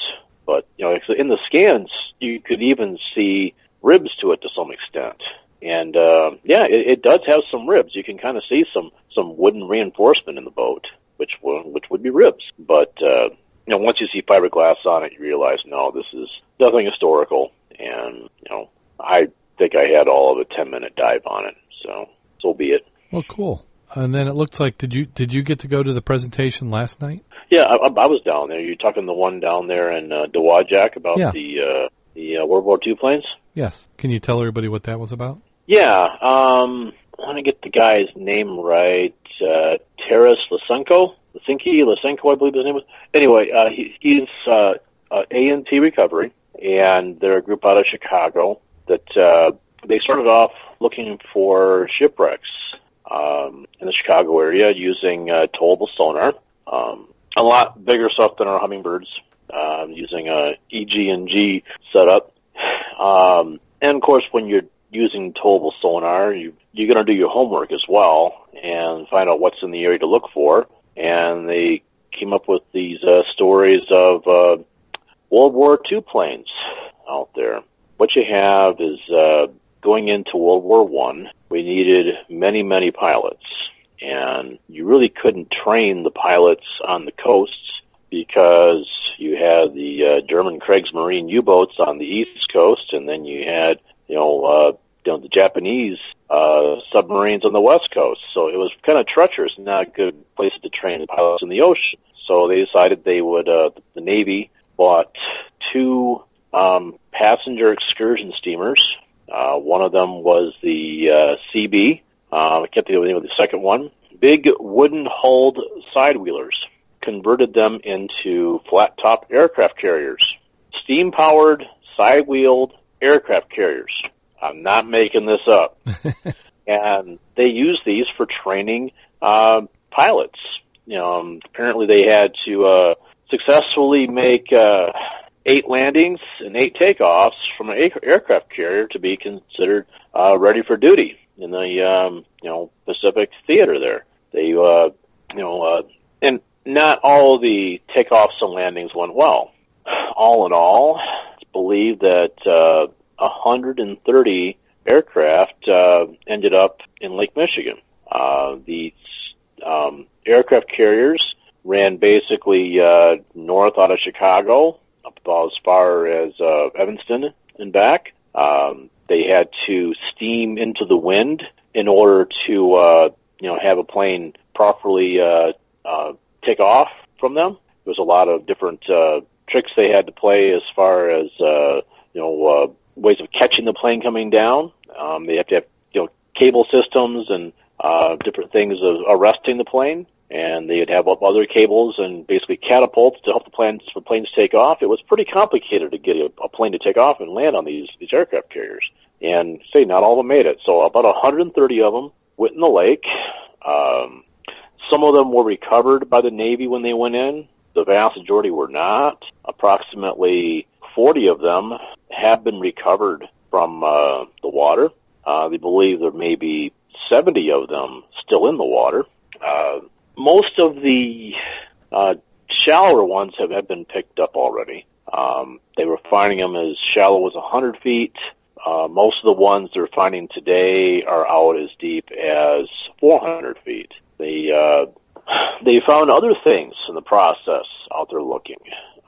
C: But, you know, in the scans, you could even see ribs to it to some extent. And, uh, yeah, it, it does have some ribs. You can kind of see some, some wooden reinforcement in the boat, which would, which would be ribs. But, uh, you know, once you see fiberglass on it, you realize, no, this is nothing historical. And, you know, I think I had all of a 10 minute dive on it. So, so be it.
A: Well, cool. And then it looks like did you did you get to go to the presentation last night?
C: Yeah, I, I was down there. You're talking the one down there in uh, Dowagiac about
A: Yeah.
C: the uh, the uh, World War II planes.
A: Yes. Can you tell everybody what that was about?
C: Yeah, um, I want to get the guy's name right. Uh, Taras Lysenko, Lysenki, Lysenko, I believe his name was. Anyway, uh, he, he's uh, uh, A&T Recovery, and they're a group out of Chicago that uh, they started off looking for shipwrecks um, in the Chicago area using uh, towable sonar. Um, a lot bigger stuff than our Humminbirds, um, using a EG&G setup. Um, and of course, when you're using towable sonar, you, you're going to do your homework as well and find out what's in the area to look for. And they came up with these uh, stories of uh, World War II planes out there. What you have is uh, going into World War One, we needed many, many pilots, and you really couldn't train the pilots on the coasts because you had the uh, German Kriegsmarine U-boats on the east coast, and then you had you know uh, you know the Japanese uh, submarines on the west coast. So it was kind of treacherous, not a good place to train pilots in the ocean. So they decided they would. Uh, the Navy bought two um, passenger excursion steamers. Uh, one of them was the uh, CB. Uh, I can't think of the name of the second one. Big wooden hulled sidewheelers. Converted them into flat top aircraft carriers. Steam powered, side wheeled aircraft carriers. I'm not making this up. and they use these for training uh, pilots. You know, um, apparently they had to uh, successfully make uh, eight landings and eight takeoffs from an a- aircraft carrier to be considered uh, ready for duty in the um, you know Pacific theater. There, they uh, you know, uh, and not all the takeoffs and landings went well. All in all, it's believed that uh, 130 aircraft uh, ended up in Lake Michigan. Uh, the um, aircraft carriers ran basically uh, north out of Chicago, up about as far as uh, Evanston and back. Um, they had to steam into the wind in order to, uh, you know, have a plane properly uh, uh, take off from them. There was a lot of different uh, tricks they had to play as far as, uh, you know, uh, ways of catching the plane coming down. Um, they have to have, you know, cable systems and uh, different things of arresting the plane and they'd have up other cables and basically catapults to help the planes the planes take off. It was pretty complicated to get a, a plane to take off and land on these these aircraft carriers. And say not all of them made it. So about 130 of them went in the lake. Um, some of them were recovered by the Navy when they went in. The vast majority were not. Approximately 40 of them have been recovered from uh, the water. Uh, they believe there may be 70 of them still in the water. Uh, most of the uh, shallower ones have, have been picked up already. Um, they were finding them as shallow as 100 feet. Uh, most of the ones they're finding today are out as deep as 400 feet. They uh, they found other things in the process out there looking.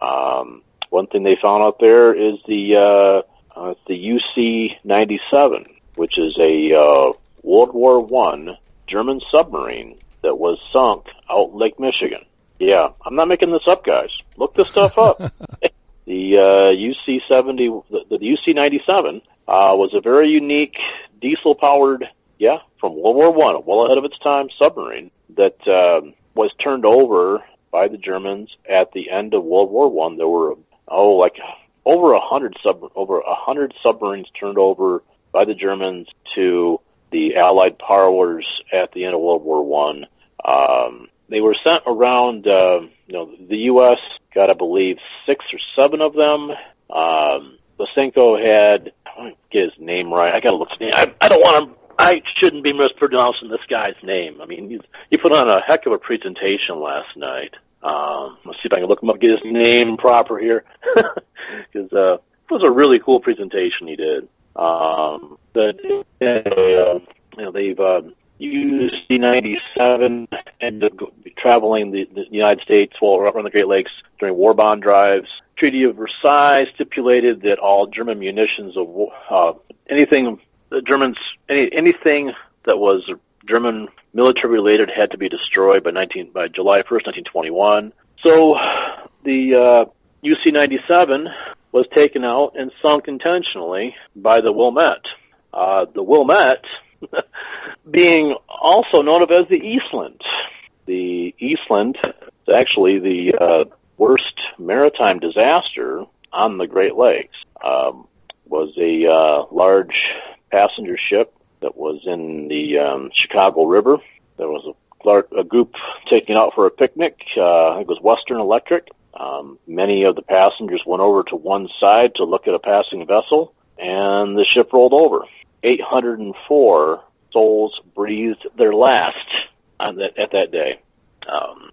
C: Um, one thing they found out there is the uh, uh, the UC 97, which is a uh, World War One German submarine that was sunk out Lake Michigan. Yeah, I'm not making this up, guys. Look this stuff up. the uh, UC 70, the, the UC 97, uh, was a very unique diesel powered, yeah, from World War One, well ahead of its time submarine that um, was turned over by the Germans at the end of World War One. There were oh, like over a hundred sub over a hundred submarines turned over by the Germans to the Allied powers at the end of World War One. Um, they were sent around. Uh, you know, the U.S. got, I believe, six or seven of them. Um, Lysenko had. I to get his name right. I got to look. I, I don't want to. I shouldn't be mispronouncing this guy's name. I mean, he's, he put on a heck of a presentation last night. Um, let's see if I can look him up, get his name proper here, because uh, it was a really cool presentation he did. Um, but uh, you know, they've uh, used C-97 and traveling the, the United States while around the Great Lakes during war bond drives. Treaty of Versailles stipulated that all German munitions of uh, anything the Germans any anything that was German military related had to be destroyed by 19 by July 1st, 1921. So the uh, UC-97 was taken out and sunk intentionally by the Wilmette. Uh, the Wilmette being also known of as the Eastland. The Eastland is actually the uh, worst maritime disaster on the Great Lakes. Um, was a uh, large passenger ship that was in the um, Chicago River. There was a, a group taking out for a picnic. Uh, it was Western Electric. Um, many of the passengers went over to one side to look at a passing vessel, and the ship rolled over. 804 souls breathed their last on that, at that day. Um,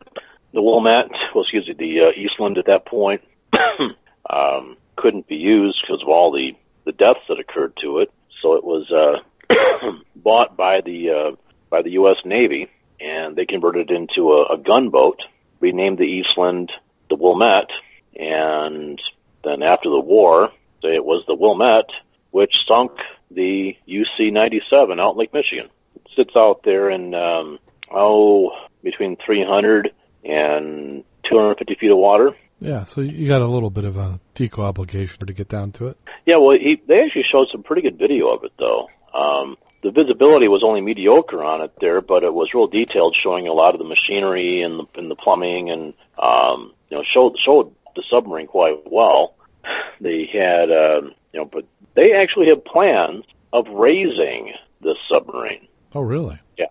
C: the Wilmette, well, excuse me, the uh, Eastland at that point um, couldn't be used because of all the, the deaths that occurred to it. So it was uh, bought by the uh, by the U.S. Navy, and they converted it into a, a gunboat, renamed the Eastland the Wilmette, and then after the war, it was the Wilmette, which sunk the UC-97 out in Lake Michigan. It sits out there in um, oh between 300 and 250 feet of water.
A: Yeah, so you got a little bit of a deco obligation to get down to it.
C: Yeah, well, he, they actually showed some pretty good video of it, though. Um, the visibility was only mediocre on it there, but it was real detailed, showing a lot of the machinery and the, and the plumbing, and um, you know, showed showed the submarine quite well. They had, um, you know, but they actually have plans of raising this submarine.
A: Oh, really?
C: Yeah,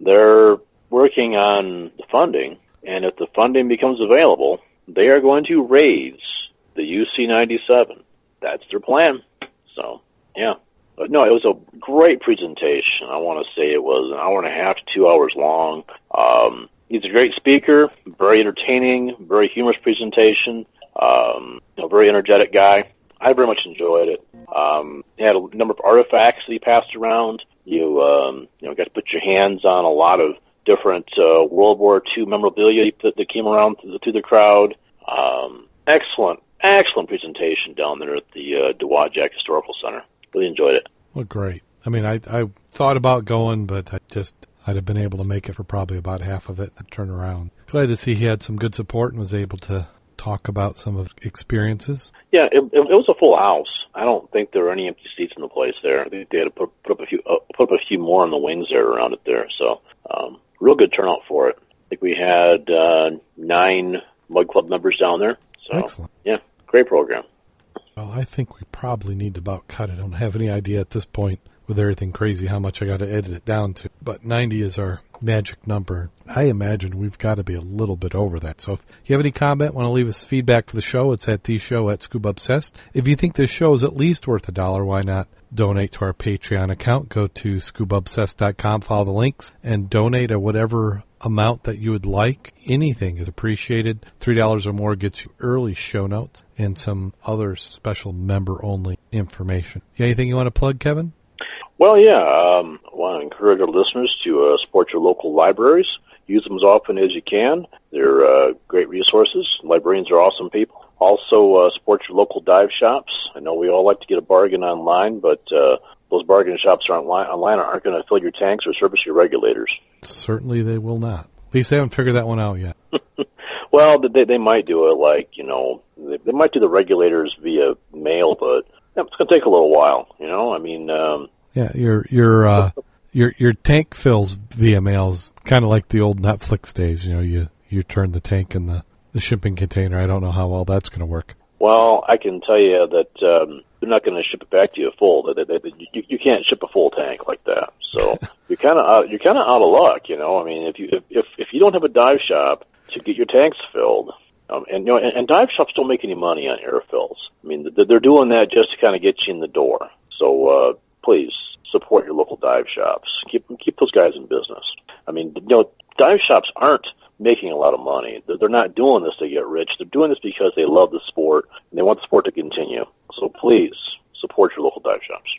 C: they're working on the funding, and if the funding becomes available, they are going to raise the UC-97. That's their plan. So, yeah. But no, it was a great presentation. I want to say it was an hour and a half to two hours long. Um, he's a great speaker, very entertaining, very humorous presentation. Um, you know, very energetic guy. I very much enjoyed it. Um, he had a number of artifacts that he passed around. You, um, you know, got to put your hands on a lot of different uh, World War II memorabilia that, came around to the, to the crowd. Um, excellent, excellent presentation down there at the uh, Dowagiac Historical Center. Really enjoyed it.
A: Well, great. I mean, I I thought about going, but I just I'd have been able to make it for probably about half of it and turn around. Glad to see he had some good support and was able to talk about some of experiences.
C: Yeah, it, it, was a full house. I don't think there were any empty seats in the place there. They, they had to put, put up a few uh, put up a few more on the wings there around it there. So um, real good turnout for it. I think we had uh, nine Mud Club members down there. So,
A: Excellent.
C: Yeah, great program.
A: Well, I think we probably need to about cut it. I don't have any idea at this point with everything crazy how much I got to edit it down to. But 90 is our magic number. I imagine we've got to be a little bit over that. So if you have any comment, want to leave us feedback for the show, it's at the show at Scuba Obsessed. If you think this show is at least worth a dollar, why not donate to our Patreon account? Go to scubaobsessed.com, follow the links, and donate at whatever amount that you would like. Anything is appreciated. $3 or more gets you early show notes and some other special member only information. You anything you want to plug, Kevin?
C: Well, yeah, um, I want to encourage our listeners to uh, support your local libraries. Use them as often as you can. They're uh, great resources. Librarians are awesome people. Also, uh, support your local dive shops. I know we all like to get a bargain online, but uh, those bargain shops aren't online, online aren't going to fill your tanks or service your regulators.
A: Certainly, they will not. At least they haven't figured that one out yet.
C: well, they they might do it like you know they, they might do the regulators via mail, but it's going to take a little while. You know, I mean. Um,
A: yeah, your your uh, your your tank fills via mails, kind of like the old Netflix days. You know, you you turn the tank in the the shipping container. I don't know how well that's going to work.
C: Well, I can tell you that um, they're not going to ship it back to you full. They, they, they, you, you can't ship a full tank like that. So you're kind of you're kind of out of luck. You know, I mean, if you if, if if you don't have a dive shop to get your tanks filled, um, and you know, and, and dive shops don't make any money on air fills. I mean, they're doing that just to kind of get you in the door. So uh, please support your local dive shops. Keep keep those guys in business. I mean, you know, dive shops aren't making a lot of money. They're not doing this to get rich. They're doing this because they love the sport and they want the sport to continue. So please support your local dive shops.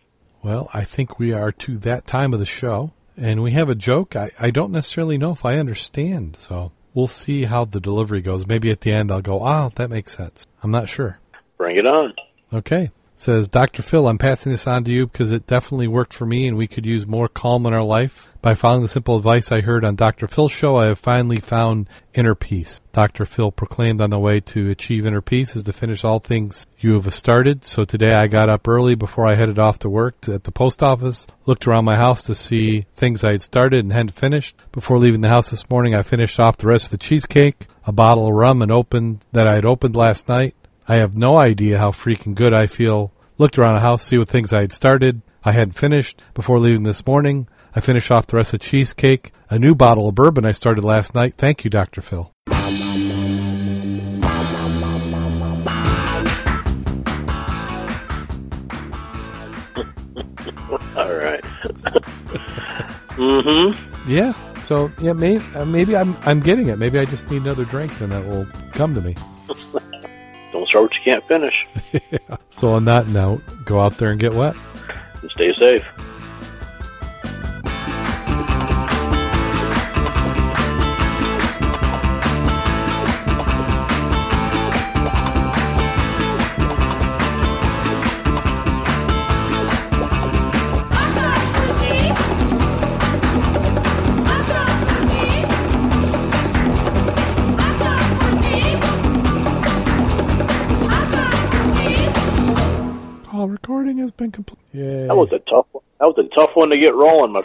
A: Well, I think we are to that time of the show, and we have a joke. I, I don't necessarily know if I understand, so we'll see how the delivery goes. Maybe at the end I'll go, oh, that makes sense. I'm not sure.
C: Bring it on.
A: Okay. Says Dr. Phil, I'm passing this on to you because it definitely worked for me and we could use more calm in our life. By following the simple advice I heard on Dr. Phil's show, I have finally found inner peace. Dr. Phil proclaimed on the way to achieve inner peace is to finish all things you have started. So today I got up early before I headed off to work at the post office, looked around my house to see things I had started and hadn't finished. Before leaving the house this morning, I finished off the rest of the cheesecake, a bottle of rum and opened that I had opened last night. I have no idea how freaking good I feel. Looked around the house, see what things I had started. I hadn't finished before leaving this morning. I finished off the rest of cheesecake. A new bottle of bourbon I started last night. Thank you, Dr. Phil.
C: All right. mm-hmm.
A: Yeah. So yeah, maybe uh, maybe I'm I'm getting it. Maybe I just need another drink, and that will come to me.
C: Don't start what you can't finish.
A: So on that note, go out there and get wet.
C: And stay safe.
A: Recording has been complete. Yeah.
C: That was a tough one. That was a tough one to get rolling, my